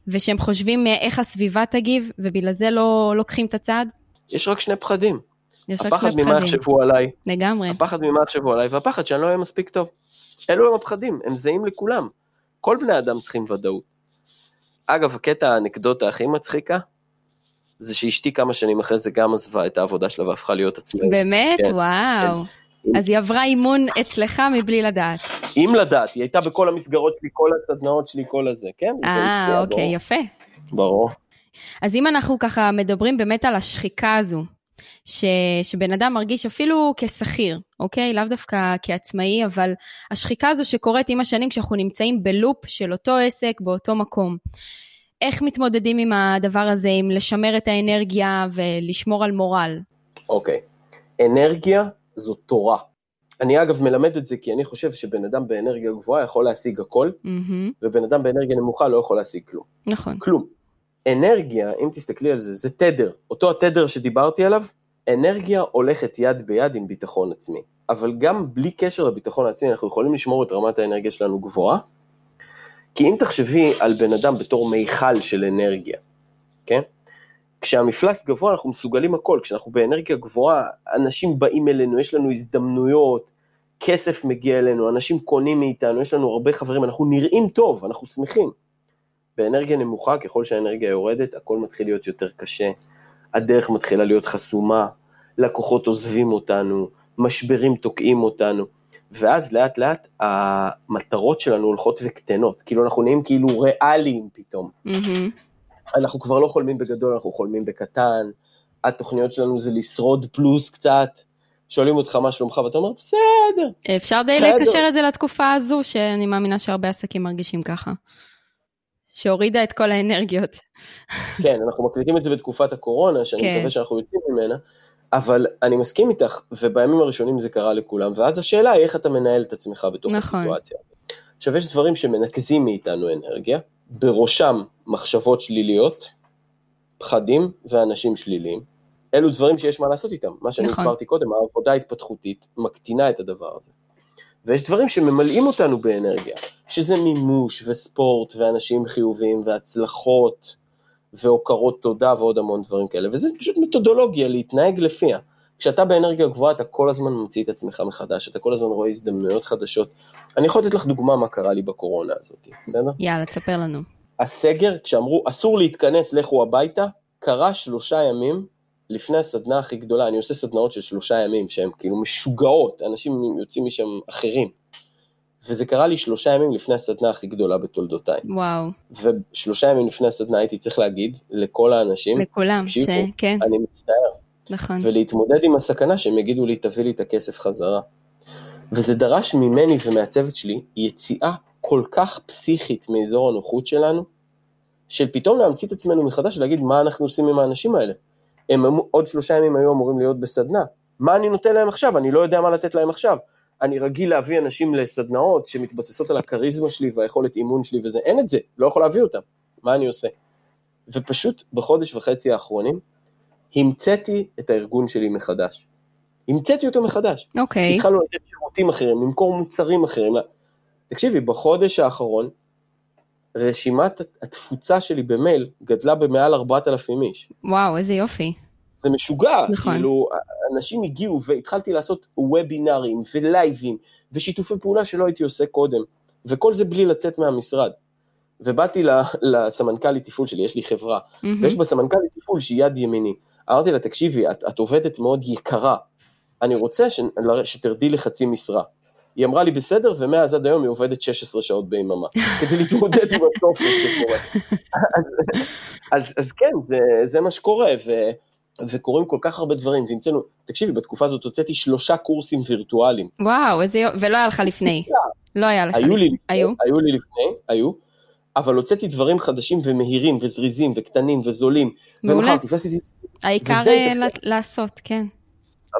ושהם חושבים איך הסביבה תגיב, ובגלל זה לא לוקחים את הצעד? יש רק שני פחדים, יש רק הפחד שני ממה פחדים. יחשבו עליי, לגמרי. הפחד ממה יחשבו עליי, והפחד שאני לא אהיה מספיק טוב. אלו הם הפחדים, הם זהים לכולם. כל בני אדם צריכים ודאות. אגב, הקטע האנקדוטה הכי מצחיקה, זה שאשתי כמה שנים אחרי זה גם עזבה את העבודה שלה והפכה להיות עצמאית. באמת? כן, וואו. אז היא עברה אימון אצלך מבלי לדעת. אם לדעת, היא הייתה בכל המסגרות שלי, כל הסדנאות שלי, כל הזה, כן? אה, אוקיי, ברור. יפה. ברור. אז אם אנחנו ככה מדברים באמת על השחיקה הזו, ש, שבן אדם מרגיש אפילו כשכיר, אוקיי? לאו דווקא כעצמאי, אבל השחיקה הזו שקורית עם השנים כשאנחנו נמצאים בלופ של אותו עסק באותו מקום. איך מתמודדים עם הדבר הזה, עם לשמר את האנרגיה ולשמור על מורל? אוקיי. אנרגיה זו תורה. אני אגב מלמד את זה כי אני חושב שבן אדם באנרגיה גבוהה יכול להשיג הכל, מהמם, ובן אדם באנרגיה נמוכה לא יכול להשיג כלום. נכון. כלום. אנרגיה, אם תסתכלי על זה, זה תדר. אותו התדר שדיברתי עליו, אנרגיה הולכת יד ביד עם ביטחון עצמי. אבל גם בלי קשר לביטחון העצמי, אנחנו יכולים לשמור את רמת האנרגיה שלנו גבוהה, כי אם תחשבי על בן אדם בתור מיכל של אנרגיה, כן? כשהמפלס גבוה אנחנו מסוגלים הכל, כשאנחנו באנרגיה גבוהה, אנשים באים אלינו, יש לנו הזדמנויות, כסף מגיע אלינו, אנשים קונים מאיתנו, יש לנו הרבה חברים, אנחנו נראים טוב, אנחנו שמחים. באנרגיה נמוכה, ככל שהאנרגיה יורדת, הכל מתחיל להיות יותר קשה, הדרך מתחילה להיות חסומה, לקוחות עוזבים אותנו, משברים תוקעים אותנו, ואז לאט לאט המטרות שלנו הולכות וקטנות, כאילו אנחנו נהיים כאילו ריאליים פתאום. מהמם, אנחנו כבר לא חולמים בגדול, אנחנו חולמים בקטן, התוכניות שלנו זה לשרוד פלוס קצת, שואלים אותך מה שלומך ואתה אומר בסדר, אפשר די בסדר. לקשר את זה לתקופה הזו, שאני מאמינה שהרבה עסקים מרגישים ככה. שהורידה את כל האנרגיות. כן, אנחנו מקליטים את זה בתקופת הקורונה, שאני כן. מקווה שאנחנו יוצאים ממנה, אבל אני מסכים איתך, ובימים הראשונים זה קרה לכולם, ואז השאלה היא איך אתה מנהל את עצמך בתוך נכון. הסיטואציה. עכשיו, יש דברים שמנקזים מאיתנו אנרגיה, בראשם מחשבות שליליות, פחדים ואנשים שליליים. אלו דברים שיש מה לעשות איתם. מה שאני נכון. הסברתי קודם, העבודה ההתפתחותית מקטינה את הדבר הזה. ויש דברים שממלאים אותנו באנרגיה, שזה מימוש וספורט ואנשים חיוביים והצלחות והוקרות תודה ועוד המון דברים כאלה, וזה פשוט מתודולוגיה להתנהג לפיה. כשאתה באנרגיה גבוהה אתה כל הזמן ממציא את עצמך מחדש, אתה כל הזמן רואה הזדמנויות חדשות. אני יכול לתת לך דוגמה מה קרה לי בקורונה הזאת, בסדר? יאללה, תספר לנו. הסגר, כשאמרו אסור להתכנס, לכו הביתה, קרה שלושה ימים לפני הסדנה הכי גדולה, אני עושה סדנאות של שלושה ימים שהן כאילו משוגעות, אנשים יוצאים משם אחרים. וזה קרה לי שלושה ימים לפני הסדנה הכי גדולה בתולדותיי. וואו, ושלושה ימים לפני הסדנה הייתי צריך להגיד לכל האנשים, לכולם, תקשיבו, שכן, אני מצטער, נכון. ולהתמודד עם הסכנה שהם יגידו לי תביא לי את הכסף חזרה. וזה דרש ממני ומהצוות שלי יציאה כל כך פסיכית מאזור הנוחות שלנו, של פתאום להמציא את עצמנו מחדש ולהגיד מה אנחנו עושים עם האנשים האלה. הם עוד שלושה ימים היו אמורים להיות בסדנה, מה אני נותן להם עכשיו? אני לא יודע מה לתת להם עכשיו. אני רגיל להביא אנשים לסדנאות שמתבססות על הכריזמה שלי והיכולת אימון שלי וזה, אין את זה, לא יכול להביא אותם, מה אני עושה? ופשוט בחודש וחצי האחרונים, המצאתי את הארגון שלי מחדש. המצאתי אותו מחדש. אוקיי, התחלנו לתת שירותים אחרים, למכור מוצרים אחרים. תקשיבי, בחודש האחרון, רשימת התפוצה שלי במייל גדלה במעל 4,000 איש. וואו, איזה יופי. זה משוגע, נכון. כאילו, אנשים הגיעו והתחלתי לעשות וובינארים ולייבים ושיתופי פעולה שלא הייתי עושה קודם, וכל זה בלי לצאת מהמשרד. ובאתי לסמנכ"לית תפעול שלי, יש לי חברה, מהמם. ויש בסמנכ"לית תפעול שהיא יד ימיני. אמרתי לה, תקשיבי, את, את עובדת מאוד יקרה, אני רוצה ש, שתרדי לחצי משרה. היא אמרה לי בסדר, ומאז עד היום היא עובדת 16 שעות ביממה, כדי להתמודד עם התופת שקורה. אז, אז, אז כן, זה, זה מה שקורה, ו, וקורים כל כך הרבה דברים, והמצאנו, תקשיבי, בתקופה הזאת הוצאתי שלושה קורסים וירטואליים. וואו, איזה יופי, ולא היה לך לפני. לא היה לך היו לפני. לי היו? היו לי לפני, היו, אבל הוצאתי דברים חדשים ומהירים וזריזים וקטנים וזולים, מעולה. ומכרתי ועשיתי העיקר אה, לעשות, כן.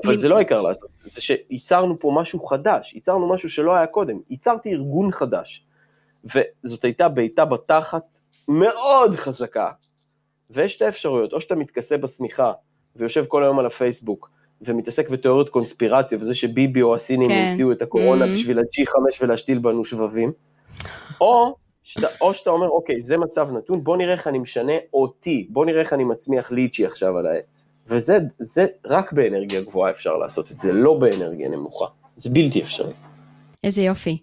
אבל זה לא העיקר לעשות, זה שייצרנו פה משהו חדש, ייצרנו משהו שלא היה קודם, ייצרתי ארגון חדש, וזאת הייתה בעיטה בתחת מאוד חזקה, ויש שתי אפשרויות, או שאתה מתכסה בשמיכה ויושב כל היום על הפייסבוק, ומתעסק בתיאוריות קונספירציה, וזה שביבי או הסינים כן. המציאו את הקורונה Mhm. בשביל ה-G5 ולהשתיל בנו שבבים, או שאתה, או שאתה אומר, אוקיי, זה מצב נתון, בוא נראה איך אני משנה אותי, בוא נראה איך אני מצמיח ליצ'י עכשיו על העץ. וזה זה רק באנרגיה גבוהה אפשר לעשות את זה, לא באנרגיה נמוכה. זה בלתי אפשרי. איזה יופי.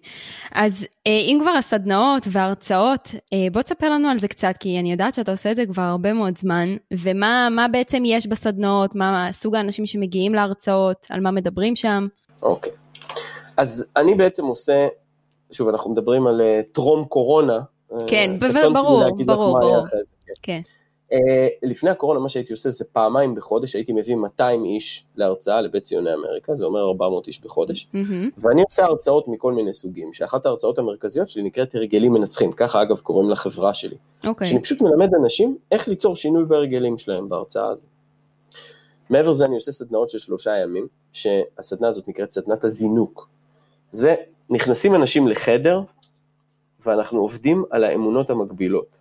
אז אה, אם כבר הסדנאות וההרצאות, אה, בוא תספר לנו על זה קצת, כי אני יודעת שאתה עושה את זה כבר הרבה מאוד זמן, ומה מה בעצם יש בסדנאות, מה סוג האנשים שמגיעים להרצאות, על מה מדברים שם. אוקיי. אז אני בעצם עושה, שוב, אנחנו מדברים על אה, טרום קורונה. כן, ברור, ברור, ברור. כן. כן. אה, לפני הקורונה מה שהייתי עושה זה פעמיים בחודש, הייתי מביא 200 איש להרצאה לבית ציוני אמריקה, זה אומר 400 איש בחודש, מהמם. ואני עושה הרצאות מכל מיני סוגים, שאחת ההרצאות המרכזיות שלי נקראת הרגלים מנצחים, ככה אגב קוראים לחברה שלי. אוקיי. שאני פשוט מלמד אנשים איך ליצור שינוי בהרגלים שלהם בהרצאה הזאת. מעבר לזה אני עושה סדנאות של שלושה ימים, שהסדנה הזאת נקראת סדנת הזינוק. זה, נכנסים אנשים לחדר, ואנחנו עובדים על האמונות המקבילות.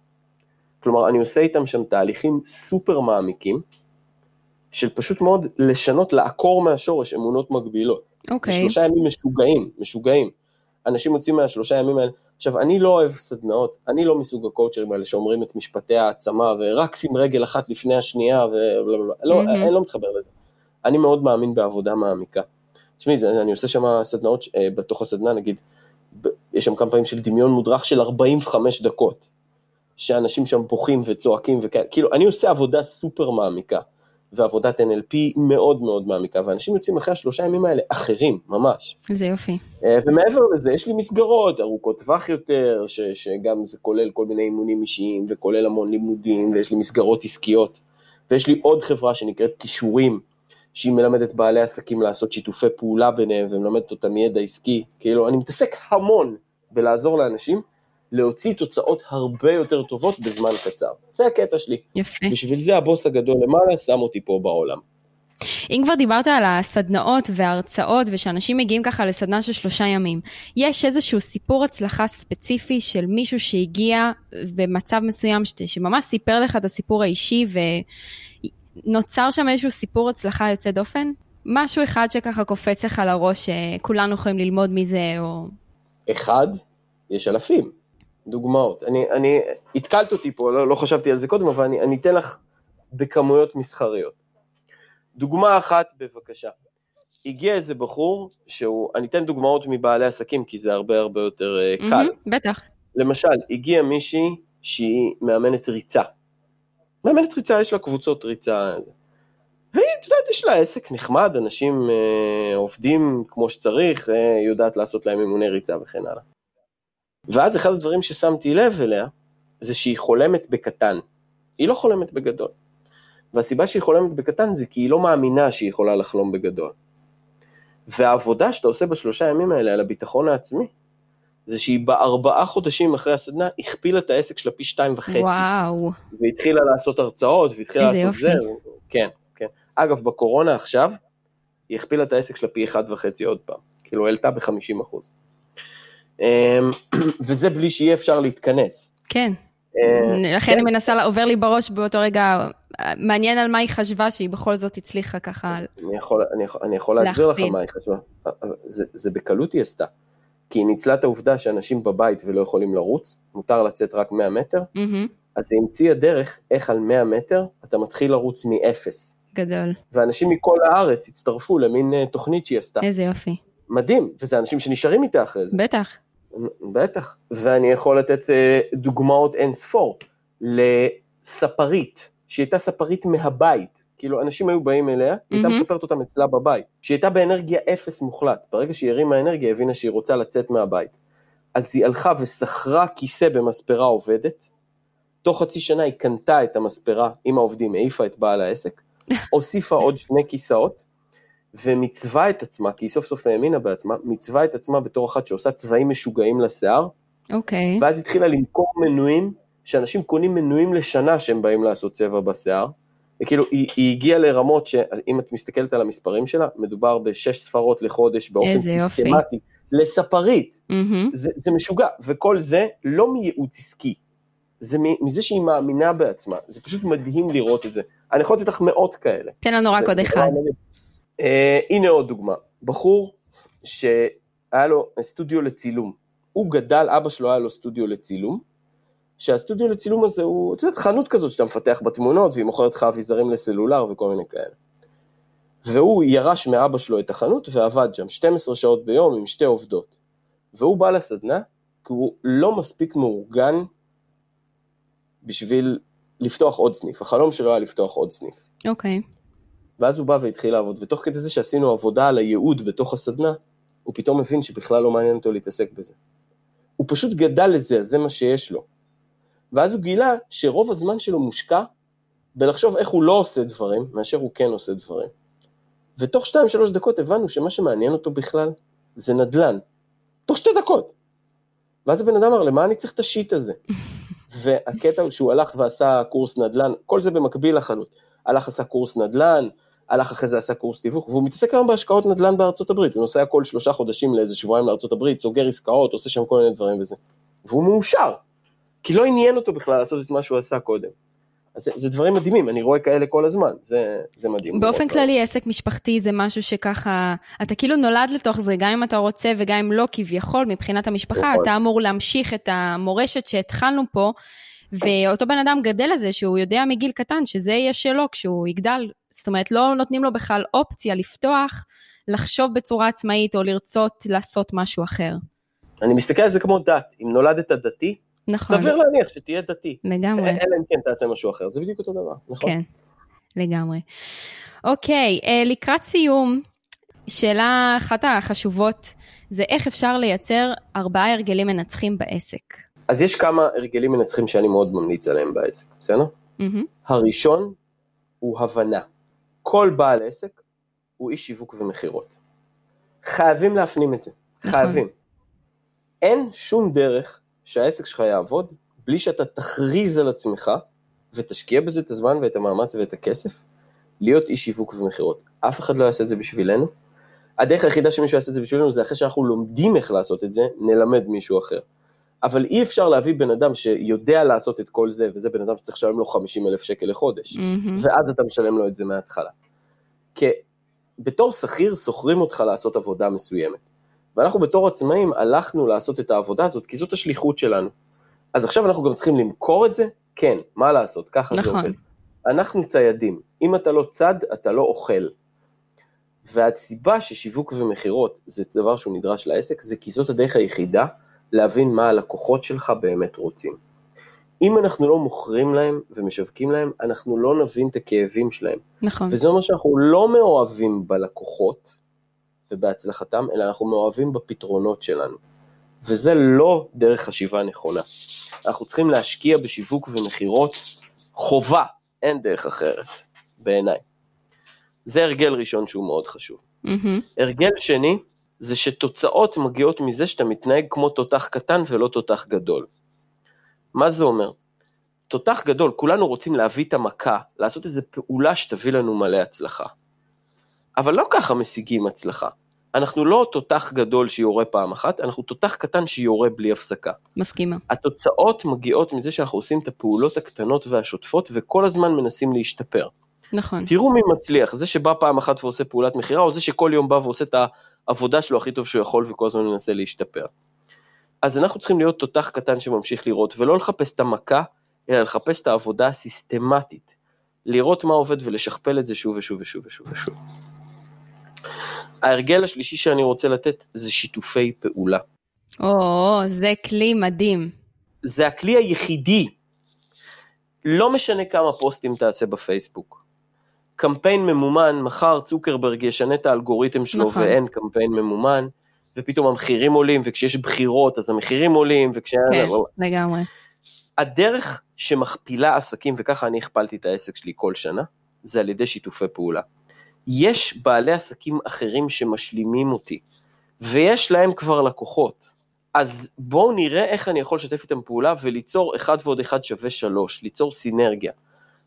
כלומר, אני עושה איתם שם תהליכים סופר מעמיקים, של פשוט מאוד לשנות, לעקור מהשורש אמונות מקבילות. זה אוקיי. שלושה ימים משוגעים, משוגעים. אנשים יוצאים מהשלושה ימים האלה. עכשיו, אני לא אוהב סדנאות, אני לא מסוג הקואוצ'רים האלה שאומרים את משפטי העצמה, ורק שים רגל אחת לפני השנייה, ובלה בלה. לא, מהמם. אני לא מתחבר לזה. אני מאוד מאמין בעבודה מעמיקה. תשמעי, אני עושה שם סדנאות, אה, בתוך הסדנה, נגיד, יש שם כמה פעמים של דמיון מודרך של 45 דקות, שאנשים שם בוכים וצועקים וכאלה, כאילו, אני עושה עבודה סופר מעמיקה. ועבודת NLP מאוד מאוד מעמיקה, ואנשים יוצאים אחרי השלושה ימים האלה אחרים, ממש. איזה יופי. אה, ומעבר לזה, יש לי מסגרות ארוכות טווח יותר, ש, שגם זה כולל כל מיני אימונים אישיים, וכולל המון לימודים, ויש לי מסגרות עסקיות. ויש לי עוד חברה שנקראת כישורים, שהיא מלמדת בעלי עסקים לעשות שיתופי פעולה ביניהם, ומלמדת אותם ידע עסקי. כאילו, אני מתעסק המון בלעזור לאנשים להוציא תוצאות הרבה יותר טובות בזמן קצר. זה הקטע שלי. יפה. בשביל זה הבוס הגדול למעלה שם אותי פה בעולם. אם כבר דיברת על הסדנאות וההרצאות ושאנשים מגיעים ככה לסדנה של שלושה ימים, יש איזשהו סיפור הצלחה ספציפי של מישהו שהגיע במצב מסוים ש- שממש סיפר לך את הסיפור האישי ונוצר שם איזשהו סיפור הצלחה יוצא דופן? משהו אחד שככה קופץ לך לראש שכולנו יכולים ללמוד מזה או... אחד, יש אלפים. דוגמאות. אני, אני, התקלת אותי פה, לא, לא חשבתי על זה קודם, אבל אני, אני אתן לך בכמויות מסחריות. דוגמה אחת, בבקשה. הגיע איזה בחור שהוא, אני אתן דוגמאות מבעלי עסקים, כי זה הרבה הרבה יותר uh, קל. בטח. למשל, הגיעה מישהי שהיא מאמנת ריצה. מאמנת ריצה, יש לה קבוצות ריצה. והיא, את יודעת, יש לה עסק נחמד, אנשים אה, עובדים כמו שצריך, אה, יודעת לעשות להם אימוני ריצה וכן הלאה. ואז אחד הדברים ששמתי לב אליה, זה שהיא חולמת בקטן. היא לא חולמת בגדול. והסיבה שהיא חולמת בקטן זה כי היא לא מאמינה שהיא יכולה לחלום בגדול. והעבודה שאתה עושה בשלושה ימים האלה על הביטחון העצמי, זה שהיא בארבעה חודשים אחרי הסדנה הכפילה את העסק שלה פי שתיים וחצי. וואו. והתחילה לעשות הרצאות, והתחילה לעשות יופי. זה. כן, כן. אגב, בקורונה עכשיו, היא הכפילה את העסק שלה פי אחד וחצי עוד פעם. כאילו, העלתה ב-50 אחוז. וזה בלי שיהיה אפשר להתכנס. כן. אה, לכן כן. אני מנסה, עובר לי בראש באותו רגע, מעניין על מה היא חשבה שהיא בכל זאת הצליחה ככה. אני יכול, אני יכול, אני יכול להסביר לך. מה היא חשבה. זה, זה בקלות היא עשתה. כי היא ניצלה את העובדה שאנשים בבית ולא יכולים לרוץ, מותר לצאת רק 100 מטר, אז היא המציאה דרך איך על 100 מטר אתה מתחיל לרוץ מאפס. גדול. ואנשים מכל הארץ הצטרפו למין אה, תוכנית שהיא עשתה. איזה יופי. מדהים, וזה אנשים שנשארים איתה אחרי זה. בטח. בטח. ואני יכול לתת אה, דוגמאות אין ספור. לספרית, שהיא הייתה ספרית מהבית. כאילו, אנשים היו באים אליה, היא הייתה. מספרת אותם אצלה בבית. שהיא הייתה באנרגיה אפס מוחלט. ברגע שהיא הרימה אנרגיה, הבינה שהיא רוצה לצאת מהבית. אז היא הלכה ושכרה כיסא במספרה עובדת. תוך חצי שנה היא קנתה את המספרה עם העובדים, העיפה את בעל העסק, הוסיפה עוד שני כיסאות, ומצווה את עצמה, כי היא סוף סוף האמינה בעצמה, מצווה את עצמה בתור אחת שעושה צבעים משוגעים לשיער, אוקיי. ואז התחילה למכור מנויים, שאנשים קונים מנויים לשנה שהם באים לעשות צבע בשיער, וכאילו היא, היא הגיעה לרמות שאם את מסתכלת על המספרים שלה, מדובר בשש ספרות לחודש באופן איזה יופי. סיסטמטי, לספרית, מהמם. זה, זה משוגע, וכל זה לא מייעוץ עסקי, זה מזה שהיא מאמינה בעצמה, זה פשוט מדהים לראות את זה. אני יכול לתת לך מאות כאלה. תן לנו רק זה- עוד זה אחד. מדהים. אה, הנה עוד דוגמה, בחור שהיה לו סטודיו לצילום, הוא גדל, אבא שלו היה לו סטודיו לצילום, שהסטודיו לצילום הזה הוא, את יודעת, חנות כזאת שאתה מפתח בתמונות, והיא מוכרת לך אביזרים לסלולר וכל מיני כאלה. והוא ירש מאבא שלו את החנות ועבד שם 12 שעות ביום עם שתי עובדות. והוא בא לסדנה כי הוא לא מספיק מאורגן בשביל לפתוח עוד סניף. החלום שלו היה לפתוח עוד סניף. אוקיי. ואז הוא בא והתחיל לעבוד, ותוך כדי זה שעשינו עבודה על הייעוד בתוך הסדנה, הוא פתאום מבין שבכלל לא מעניין אותו להתעסק בזה. הוא פשוט גדל לזה, אז זה מה שיש לו. ואז הוא גילה שרוב הזמן שלו מושקע בלחשוב איך הוא לא עושה דברים, מאשר הוא כן עושה דברים. ותוך שתיים שלוש דקות הבנו שמה שמעניין אותו בכלל זה נדל"ן. תוך שתי דקות. ואז הבן אדם אמר, למה אני צריך את השיט הזה? והקטע הוא שהוא הלך ועשה קורס נדל"ן, כל זה במקביל לחנות. הלך עשה קורס נדל"ן, הלך אחרי זה עשה קורס תיווך, והוא מתעסק היום בהשקעות נדל"ן בארצות הברית, הוא נוסע כל שלושה חודשים לאיזה שבועיים לארצות הברית, סוגר עסקאות, עושה שם כל מיני דברים וזה. והוא מאושר, כי לא עניין אותו בכלל לעשות את מה שהוא עשה קודם. אז זה, זה דברים מדהימים, אני רואה כאלה כל הזמן, זה, זה מדהים. באופן. כללי עסק משפחתי זה משהו שככה, אתה כאילו נולד לתוך זה, גם אם אתה רוצה וגם אם לא כביכול מבחינת המשפחה, נכון. אתה אמור להמשיך את המורשת שהתחלנו פה, ואותו בן אדם גדל לזה שהוא יודע מגיל קטן שזה יהיה שלו כשהוא יגדל, אומרת לא נותנים לו בכלל אופציה לפתוח, לחשוב בצורה עצמאית או לרצות לעשות משהו אחר. אני מסתכל על זה כמו דת, אם נולדת דתי, נכון, סביר להניח שתהיה דתי. לגמרי. אלא אם כן תעשה משהו אחר, זה בדיוק אותו דבר, נכון? כן, לגמרי. אוקיי, אה, לקראת סיום, שאלה אחת החשובות זה איך אפשר לייצר ארבעה הרגלים מנצחים בעסק. אז יש כמה הרגלים מנצחים שאני מאוד ממליץ עליהם בעסק, בסדר? מהמם, הראשון הוא הבנה. כל בעל עסק הוא איש שיווק ומכירות. חייבים להפנים את זה, נכון. חייבים. אין שום דרך שהעסק שלך יעבוד בלי שאתה תכריז על עצמך ותשקיע בזה את הזמן ואת המאמץ ואת הכסף, להיות איש שיווק ומכירות. אף אחד לא יעשה את זה בשבילנו. הדרך היחידה שמישהו יעשה את זה בשבילנו זה אחרי שאנחנו לומדים איך לעשות את זה, נלמד מישהו אחר. אבל אי אפשר להביא בן אדם שיודע לעשות את כל זה, וזה בן אדם שצריך לשלם לו 50 אלף שקל לחודש, מהמם. ואז אתה משלם לו את זה מההתחלה. בתור שכיר שוכרים אותך לעשות עבודה מסוימת. ואנחנו בתור עצמאים הלכנו לעשות את העבודה הזאת, כי זאת השליחות שלנו. אז עכשיו אנחנו גם צריכים למכור את זה? כן, מה לעשות, ככה זה נכון. עובד. אנחנו ציידים, אם אתה לא צד, אתה לא אוכל. והסיבה ששיווק ומכירות זה דבר שהוא נדרש לעסק, זה כי זאת הדרך היחידה להבין מה הלקוחות שלך באמת רוצים. אם אנחנו לא מוכרים להם ומשווקים להם, אנחנו לא נבין את הכאבים שלהם. נכון. וזה אומר שאנחנו לא מאוהבים בלקוחות ובהצלחתם, אלא אנחנו מאוהבים בפתרונות שלנו. וזה לא דרך חשיבה נכונה. אנחנו צריכים להשקיע בשיווק ומכירות חובה, אין דרך אחרת, בעיניי. זה הרגל ראשון שהוא מאוד חשוב. מהמם. הרגל שני, זה שתוצאות מגיעות מזה שאתה מתנהג כמו תותח קטן ולא תותח גדול. מה זה אומר? תותח גדול, כולנו רוצים להביא את המכה, לעשות איזו פעולה שתביא לנו מלא הצלחה. אבל לא ככה משיגים הצלחה. אנחנו לא תותח גדול שיורה פעם אחת, אנחנו תותח קטן שיורה בלי הפסקה. מסכימה. התוצאות מגיעות מזה שאנחנו עושים את הפעולות הקטנות והשוטפות וכל הזמן מנסים להשתפר. נכון. תראו מי מצליח, זה שבא פעם אחת ועושה פעולת מכירה, או זה שכל יום בא ועושה את העבודה שלו הכי טוב שהוא יכול וכל הזמן מנסה להשתפר. אז אנחנו צריכים להיות תותח קטן שממשיך לראות, ולא לחפש את המכה, אלא לחפש את העבודה הסיסטמטית. לראות מה עובד ולשכפל את זה שוב ושוב ושוב ושוב ושוב. ההרגל השלישי שאני רוצה לתת זה שיתופי פעולה. או, זה כלי מדהים. זה הכלי היחידי. לא משנה כמה פוסטים תעשה בפייסבוק. קמפיין ממומן, מחר צוקרברג ישנה את האלגוריתם שלו נכון. ואין קמפיין ממומן, ופתאום המחירים עולים, וכשיש בחירות אז המחירים עולים, וכש... כן, לגמרי. הדרך שמכפילה עסקים, וככה אני הכפלתי את העסק שלי כל שנה, זה על ידי שיתופי פעולה. יש בעלי עסקים אחרים שמשלימים אותי, ויש להם כבר לקוחות. אז בואו נראה איך אני יכול לשתף איתם פעולה וליצור אחד ועוד אחד שווה שלוש, ליצור סינרגיה.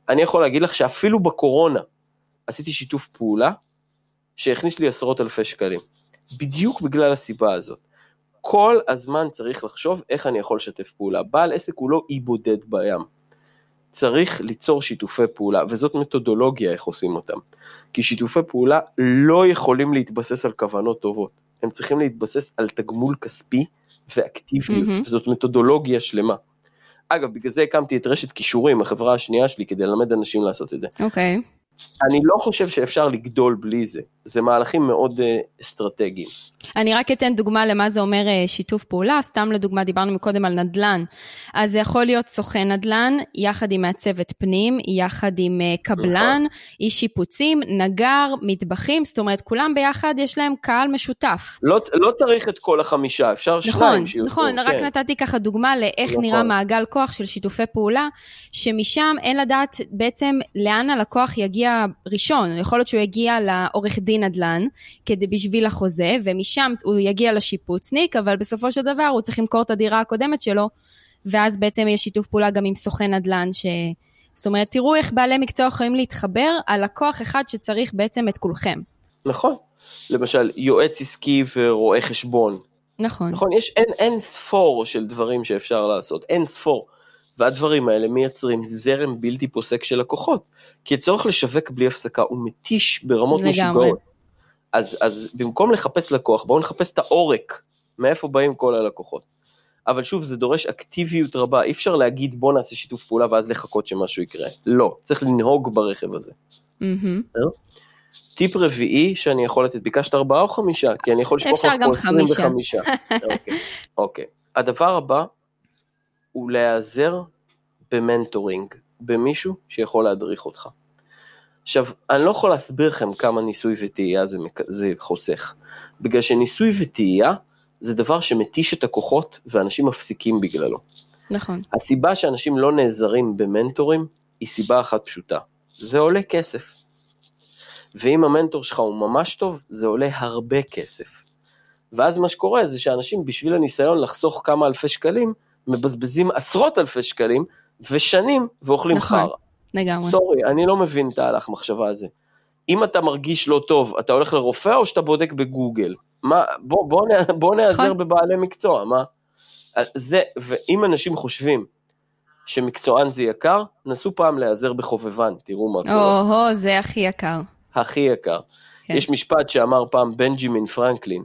אני יכול להגיד לך שאפילו בקורונה עשיתי שיתוף פעולה שהכניס לי עשרות אלפי שקלים. בדיוק בגלל הסיבה הזאת. כל הזמן צריך לחשוב איך אני יכול לשתף פעולה. בעל עסק הוא לא אי בודד בים. צריך ליצור שיתופי פעולה, וזאת מתודולוגיה איך עושים אותם. כי שיתופי פעולה לא יכולים להתבסס על כוונות טובות, הם צריכים להתבסס על תגמול כספי ואקטיביות, מהמם. וזאת מתודולוגיה שלמה. אגב, בגלל זה הקמתי את רשת כישורים, החברה השנייה שלי, כדי ללמד אנשים לעשות את זה. אוקיי. אני לא חושב שאפשר לגדול בלי זה, זה מהלכים מאוד uh, אסטרטגיים. אני רק אתן דוגמה למה זה אומר אה, שיתוף פעולה, סתם לדוגמה דיברנו מקודם על נדל"ן. אז זה יכול להיות סוכן נדל"ן, יחד עם מעצבת פנים, יחד עם אה, קבלן, איש שיפוצים, נגר, מטבחים, זאת אומרת כולם ביחד יש להם קהל משותף. לא, לא צריך את כל החמישה, אפשר נכון, שניים שיוצאו. נכון, רק כן. נתתי ככה דוגמה לאיך נכון. נראה מעגל כוח של שיתופי פעולה, שמשם אין לדעת בעצם לאן הלקוח יגיע ראשון, יכול להיות שהוא יגיע לעורך דין נדל"ן, כדי בשביל החוזה, ומשם הוא יגיע לשיפוצניק, אבל בסופו של דבר הוא צריך למכור את הדירה הקודמת שלו, ואז בעצם יש שיתוף פעולה גם עם סוכן נדל"ן, ש... זאת אומרת, תראו איך בעלי מקצוע יכולים להתחבר על לקוח אחד שצריך בעצם את כולכם. נכון. למשל, יועץ עסקי ורואה חשבון. נכון. נכון, יש אין, אין ספור של דברים שאפשר לעשות, אין ספור. והדברים האלה מייצרים זרם בלתי פוסק של לקוחות. כי הצורך לשווק בלי הפסקה הוא מתיש ברמות. משוגעות. אז, אז במקום לחפש לקוח, בואו נחפש את העורק, מאיפה באים כל הלקוחות. אבל שוב, זה דורש אקטיביות רבה, אי אפשר להגיד בוא נעשה שיתוף פעולה ואז לחכות שמשהו יקרה. לא, צריך לנהוג ברכב הזה. מהמם. טיפ רביעי שאני יכול לתת, ביקשת ארבעה או חמישה? כי אני יכול לשפוך לך פה עשרים חמישה. וחמישה. אוקיי. אוקיי. הדבר הבא הוא להיעזר במנטורינג, במישהו שיכול להדריך אותך. עכשיו, אני לא יכול להסביר לכם כמה ניסוי וטעייה זה, זה חוסך, בגלל שניסוי וטעייה זה דבר שמתיש את הכוחות ואנשים מפסיקים בגללו. נכון. הסיבה שאנשים לא נעזרים במנטורים היא סיבה אחת פשוטה, זה עולה כסף. ואם המנטור שלך הוא ממש טוב, זה עולה הרבה כסף. ואז מה שקורה זה שאנשים בשביל הניסיון לחסוך כמה אלפי שקלים, מבזבזים עשרות אלפי שקלים ושנים ואוכלים נכון. חרא. לגמרי. סורי, אני לא מבין את ההלך מחשבה הזה. אם אתה מרגיש לא טוב, אתה הולך לרופא או שאתה בודק בגוגל? מה, בוא, בוא, בוא נעזר נכון. בבעלי מקצוע, מה? זה, ואם אנשים חושבים שמקצוען זה יקר, נסו פעם להיעזר בחובבן, תראו מה קורה. או-הו, זה הכי יקר. הכי יקר. כן. יש משפט שאמר פעם בנג'מין פרנקלין,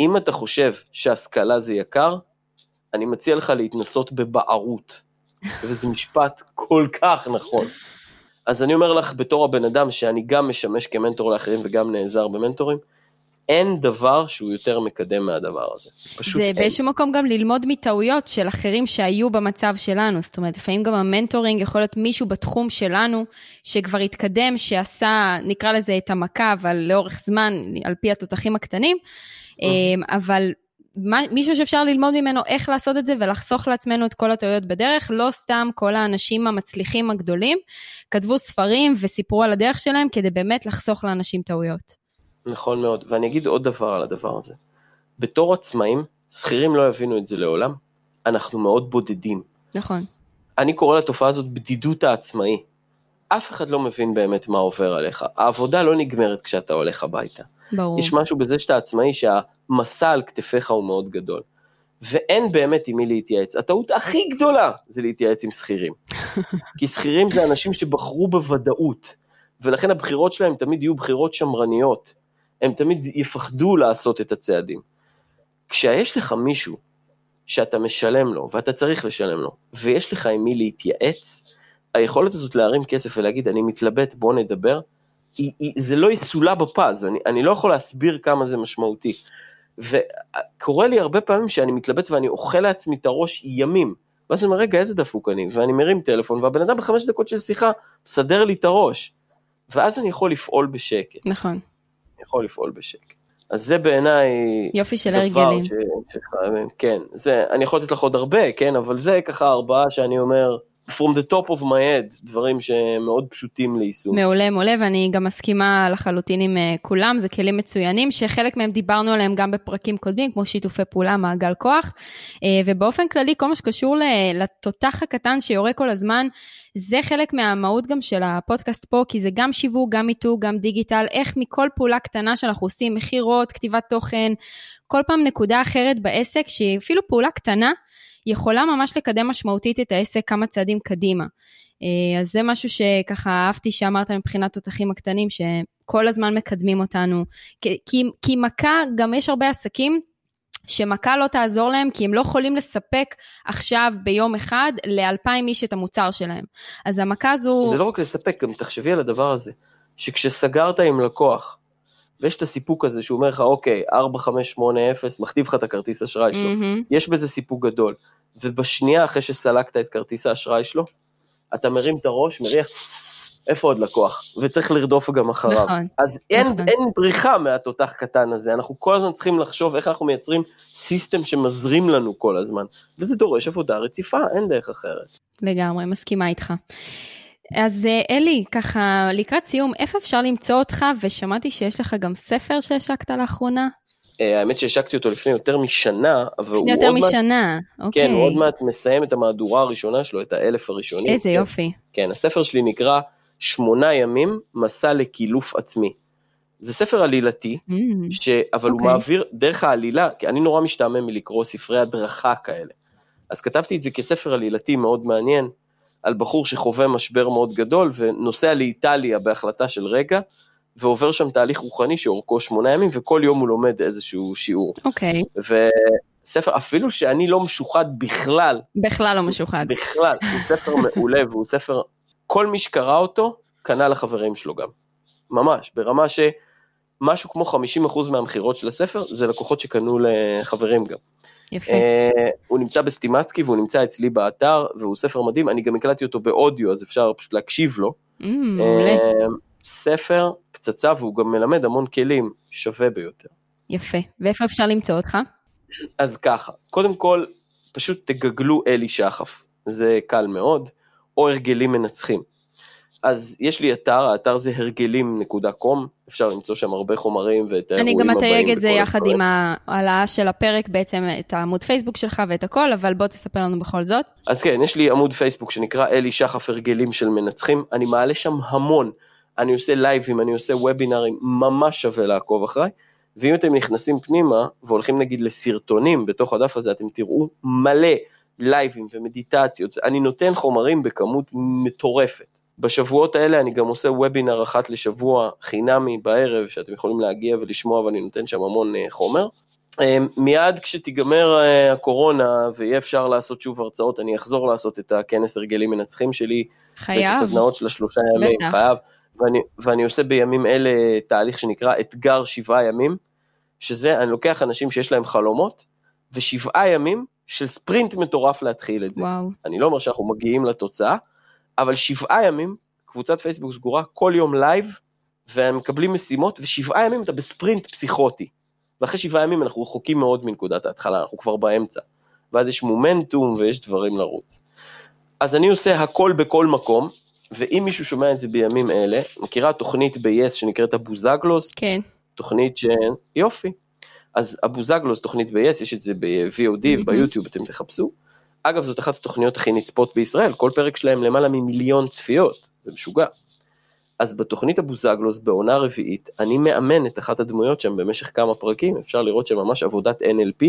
אם אתה חושב שהשכלה זה יקר, אני מציע לך להתנסות בבערות. וזה משפט כל כך נכון. אז אני אומר לך, בתור הבן אדם שאני גם משמש כמנטור לאחרים וגם נעזר במנטורים, אין דבר שהוא יותר מקדם מהדבר הזה. פשוט זה אין. באיזשהו מקום גם ללמוד מטעויות של אחרים שהיו במצב שלנו. זאת אומרת, לפעמים גם ה mentoring יכול להיות מישהו בתחום שלנו, שכבר התקדם, שעשה, נקרא לזה את המכה, אבל לאורך זמן, על פי התותחים הקטנים, אמ, אבל מה- מישהו שאפשר ללמוד ממנו איך לעשות את זה ולחסוך לעצמנו את כל הטעויות בדרך, לא סתם כל האנשים המצליחים הגדולים כתבו ספרים וסיפרו על הדרך שלהם כדי באמת לחסוך לאנשים טעויות. נכון מאוד, ואני אגיד עוד דבר על הדבר הזה. בתור עצמאים, שכירים לא יבינו את זה לעולם, אנחנו מאוד בודדים. נכון. אני קורא לתופעה הזאת בדידות העצמאי. אף אחד לא מבין באמת מה עובר עליך. העבודה לא נגמרת כשאתה הולך הביתה. ברור. יש משהו בזה שאתה עצמאי שהמסע על כתפיך הוא מאוד גדול. ואין באמת עם מי להתייעץ. הטעות הכי גדולה זה להתייעץ עם שכירים. כי שכירים זה אנשים שבחרו בוודאות, ולכן הבחירות שלהם תמיד יהיו בחירות שמרניות. הם תמיד יפחדו לעשות את הצעדים. כשיש לך מישהו שאתה משלם לו, ואתה צריך לשלם לו, ויש לך עם מי להתייעץ, היכולת הזאת להרים כסף ולהגיד, אני מתלבט, בוא נדבר, היא, היא, זה לא יסולא בפז, אני, אני לא יכול להסביר כמה זה משמעותי. וקורה לי הרבה פעמים שאני מתלבט ואני אוכל לעצמי את הראש ימים, ואז אני אומר, רגע, איזה דפוק אני, ואני מרים טלפון, והבן אדם בחמש דקות של שיחה מסדר לי את הראש, ואז אני יכול לפעול בשקט, נכון. אני יכול לפעול בשקט. אז זה בעיניי יופי של הרגלים. ש... שחייבים, כן, זה, אני יכול לתת לך עוד הרבה, כן, אבל זה ככה ארבעה שאני אומר, from the top of my head, דברים שהם מאוד פשוטים ליישום. מעולה, מעולה, ואני גם מסכימה לחלוטין עם אה, כולם, זה כלים מצוינים, שחלק מהם דיברנו עליהם גם בפרקים קודמים, כמו שיתופי פעולה, מעגל כוח, אה, ובאופן כללי, כל מה שקשור לתותח הקטן שיורה כל הזמן, זה חלק מהמהות גם של הפודקאסט פה, כי זה גם שיווק, גם מיתוג, גם דיגיטל, איך מכל פעולה קטנה שאנחנו עושים, מכירות, כתיבת תוכן, כל פעם נקודה אחרת בעסק, שהיא אפילו פעולה קטנה, יכולה ממש לקדם משמעותית את העסק כמה צעדים קדימה. אה, אז זה משהו שככה אהבתי שאמרת מבחינת תותחים הקטנים, שכל הזמן מקדמים אותנו. כי, כי, מכה, גם יש הרבה עסקים שמכה לא תעזור להם, כי הם לא יכולים לספק עכשיו ביום אחד לאלפיים איש את המוצר שלהם. אז המכה הזו... זה לא רק לספק, גם תחשבי על הדבר הזה, שכשסגרת עם לקוח, ויש את הסיפוק הזה שהוא אומר לך, אוקיי, 4580, מכתיב לך את הכרטיס אשראי שלו, מהמם. יש בזה סיפוק גדול, ובשנייה אחרי שסלקת את כרטיס האשראי שלו, אתה מרים את הראש, מריח, איפה עוד לקוח? וצריך לרדוף גם אחריו. נכון, אז אין, נכון. אין בריחה מהתותח קטן הזה, אנחנו כל הזמן צריכים לחשוב איך אנחנו מייצרים סיסטם שמזרים לנו כל הזמן, וזה דורש עבודה רציפה, אין דרך אחרת. לגמרי, מסכימה איתך. אז אה, אלי, ככה לקראת סיום, איפה אפשר למצוא אותך? ושמעתי שיש לך גם ספר שהשקת לאחרונה. אה, האמת שהשקתי אותו לפני יותר משנה, אבל הוא יותר עוד מעט, משנה, אוקיי. כן, הוא עוד מעט מסיים את המהדורה הראשונה שלו, את האלף הראשונים. איזה כן. יופי. כן, הספר שלי נקרא שמונה ימים, מסע לקילוף עצמי. זה ספר עלילתי, Mm, ש... אבל הוא אוקיי. מעביר דרך העלילה, כי אני נורא משתעמם מלקרוא ספרי הדרכה כאלה. אז כתבתי את זה כספר עלילתי מאוד מעניין, על בחור שחווה משבר מאוד גדול ונוסע לאיטליה בהחלטה של רגע, ועובר שם תהליך רוחני שאורכו שמונה ימים, וכל יום הוא לומד איזשהו שיעור. אוקיי, וספר, אפילו שאני לא משוחד בכלל, בכלל לא משוחד. בכלל, הוא ספר מעולה והוא ספר, כל מי שקרא אותו, קנה לחברים שלו גם. ממש, ברמה שמשהו כמו 50% מהמכירות של הספר זה לקוחות שקנו לחברים גם. יפה. אה, הוא נמצא בסטימצקי והוא נמצא אצלי באתר והוא ספר מדהים, אני גם הקלטתי אותו באודיו אז אפשר פשוט להקשיב לו. Mm. אה, ספר פצצה והוא גם מלמד המון כלים, שווה ביותר. יפה. ואיפה אפשר למצוא אותך? אז ככה, קודם כל, פשוט תגגלו אלי שחף, זה קל מאוד, או הרגלים מנצחים. אז יש לי אתר, האתר זה הרגלים.com, אפשר למצוא שם הרבה חומרים ואת האירועים אני הבאים. גם אתייג את זה יחד. עם ההעלאה של הפרק, בעצם את העמוד פייסבוק שלך ואת הכל, אבל בוא תספר לנו בכל זאת. אז כן, יש לי עמוד פייסבוק שנקרא אלי שחף הרגלים של מנצחים, אני מעלה שם המון, אני עושה לייבים, אני עושה וובינארים, ממש שווה לעקוב אחריי, ואם אתם נכנסים פנימה והולכים נגיד לסרטונים בתוך הדף הזה, אתם תראו מלא לייבים ומדיטציות, אני נותן חומרים בכמות מטורפת. בשבועות האלה אני גם עושה וובינר אחת לשבוע חינמי בערב, שאתם יכולים להגיע ולשמוע ואני נותן שם המון אה, חומר. אה, מיד כשתיגמר אה, הקורונה ויהיה אפשר לעשות שוב הרצאות, אני אחזור לעשות את הכנס הרגלים מנצחים שלי, ואת חייב. הסדנאות של השלושה ימים, בטח. חייב, ואני, ואני עושה בימים אלה תהליך שנקרא אתגר שבעה ימים, שזה, אני לוקח אנשים שיש להם חלומות, ושבעה ימים של ספרינט מטורף להתחיל את זה. וואו. אני לא אומר שאנחנו מגיעים לתוצאה, אבל שבעה ימים, קבוצת פייסבוק סגורה, כל יום לייב, והם מקבלים משימות, ושבעה ימים אתה בספרינט פסיכוטי. ואחרי שבעה ימים אנחנו רחוקים מאוד מנקודת ההתחלה, אנחנו כבר באמצע. ואז יש מומנטום ויש דברים לרוץ. אז אני עושה הכל בכל מקום, ואם מישהו שומע את זה בימים אלה, מכירה תוכנית ב-yes שנקראת הבוזגלוס, כן. תוכנית ש... יופי. אז הבוזגלוס, תוכנית ב-yes, יש את זה ב-VOD, מהמם. ביוטיוב, אתם תחפשו. אגב, זאת אחת התוכניות הכי נצפות בישראל, כל פרק שלהם למעלה ממיליון צפיות, זה משוגע. אז בתוכנית הבוזגלוס, בעונה רביעית, אני מאמן את אחת הדמויות שם במשך כמה פרקים, אפשר לראות שם ממש עבודת NLP,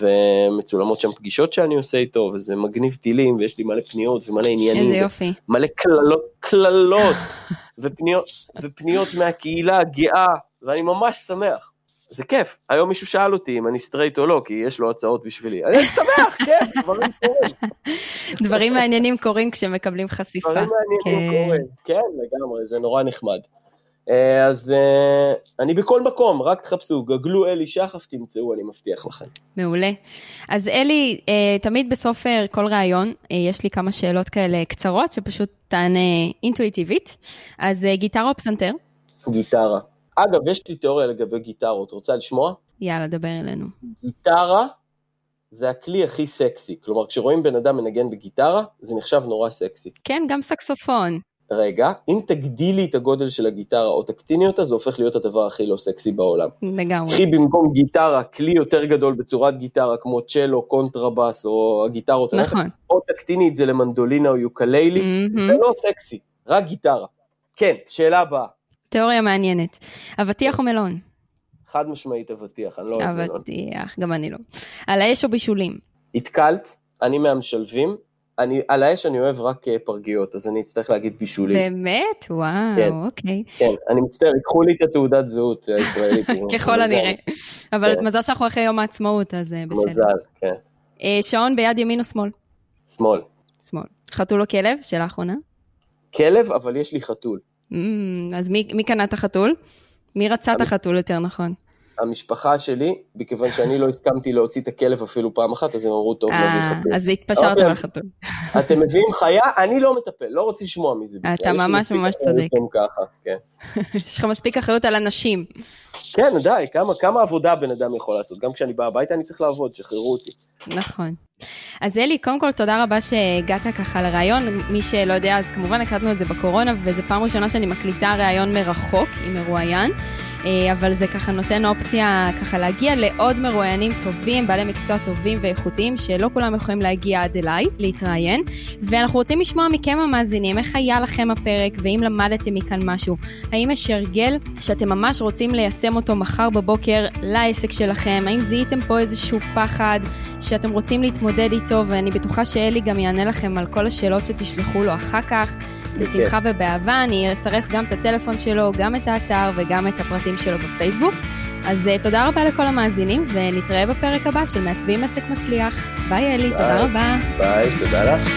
ומצולמות שם פגישות שאני עושה איתו, וזה מגניב טילים, ויש לי מלא פניות ומלא עניינים. איזה יופי. מלא קללות, קללות ופניות, ופניות מהקהילה הגאה, ואני ממש שמח. זה כיף. היום מישהו שאל אותי אם אני סטרייט או לא, כי יש לו הצעות בשבילי. אני שמח, כן, דברים קורים. דברים מעניינים קורים כשמקבלים חשיפה. דברים מעניינים כן. קורים. כן, לגמרי, זה נורא נחמד. אה, אז אה, אני בכל מקום, רק תחפשו, גגלו אלי שחף, תמצאו, אני מבטיח לכם. מעולה. אז אלי, אה, תמיד בסוף כל ראיון, יש לי כמה שאלות כאלה קצרות, שפשוט תענה אינטואיטיבית. אז גיטרה או פסנתר? גיטרה. אגב, יש לי תיאוריה לגבי גיטרות, רוצה לשמוע? יאללה, דבר אלינו. גיטרה זה הכלי הכי סקסי. כלומר, כשרואים בן אדם מנגן בגיטרה, זה נחשב נורא סקסי. כן, גם סקסופון. רגע, אם תגדילי את הגודל של הגיטרה או תקטיני אותה, זה הופך להיות הדבר הכי לא סקסי בעולם. לגמרי. קחי במקום גיטרה כלי יותר גדול בצורת גיטרה, כמו צ'לו, קונטרבאס או הגיטרות, נכון. או תקטיני את זה למנדולינה או יוקללי, מהמם. זה לא סקסי, רק גיטרה. כן, שאלה הבאה, תיאוריה מעניינת. אבטיח או מלון? חד משמעית אבטיח, אני לא אוהב מלון. אבטיח, גם אני לא. על האש או בישולים? התקלת, אני מהמשלבים, אני, על האש אני אוהב רק אה, פרגיות, אז אני אצטרך להגיד בישולים. באמת? כן. וואו, אוקיי. כן, אני מצטער, ייקחו לי את התעודת זהות הישראלית. ככל הנראה. אבל כן. מזל שאנחנו אחרי יום העצמאות, אז אה, בסדר. מזל, כן. אה, שעון ביד ימין או שמאל? שמאל. שמאל. חתול או כלב? שאלה אחרונה. כלב, אבל יש לי חתול. אמ, אז מי מי קנה את החתול? מי רצה את החתול יותר נכון? המשפחה שלי, מכיוון שאני לא הסכמתי להוציא את הכלב אפילו פעם אחת, אז הם אמרו, טוב, נביא אה, חתול. אז התפשרת. על החתול. אתם מביאים חיה, אני לא מטפל, לא רוצה לשמוע מזה. אתה ממש ממש צודק. כן. יש לך מספיק אחריות על אנשים. כן, די, כמה עבודה בן אדם יכול לעשות. גם כשאני בא הביתה אני צריך לעבוד, שחררו אותי. נכון. אז אלי, קודם כל תודה רבה שהגעת ככה לראיון. מי שלא יודע, אז כמובן הקלטנו את זה בקורונה, וזו פעם ראשונה שאני מקליטה ראיון מרחוק עם מרואיין. אה, אבל זה ככה נותן אופציה ככה להגיע לעוד מרואיינים טובים, בעלי מקצוע טובים ואיכותיים, שלא כולם יכולים להגיע עד אליי, להתראיין. ואנחנו רוצים לשמוע מכם המאזינים, איך היה לכם הפרק, ואם למדתם מכאן משהו. האם יש הרגל שאתם ממש רוצים ליישם אותו מחר בבוקר לעסק שלכם? האם זיהיתם פה איזשהו פחד שאתם רוצים להתמודד איתו, ואני בטוחה שאלי גם יענה לכם על כל השאלות שתשלחו לו אחר כך. בשמחה ובאהבה, אני אצרף גם את הטלפון שלו, גם את האתר וגם את הפרטים שלו בפייסבוק. אז uh, תודה רבה לכל המאזינים, ונתראה בפרק הבא של מעצבים עסק מצליח. ביי אלי, תודה ביי. רבה. ביי, תודה לך.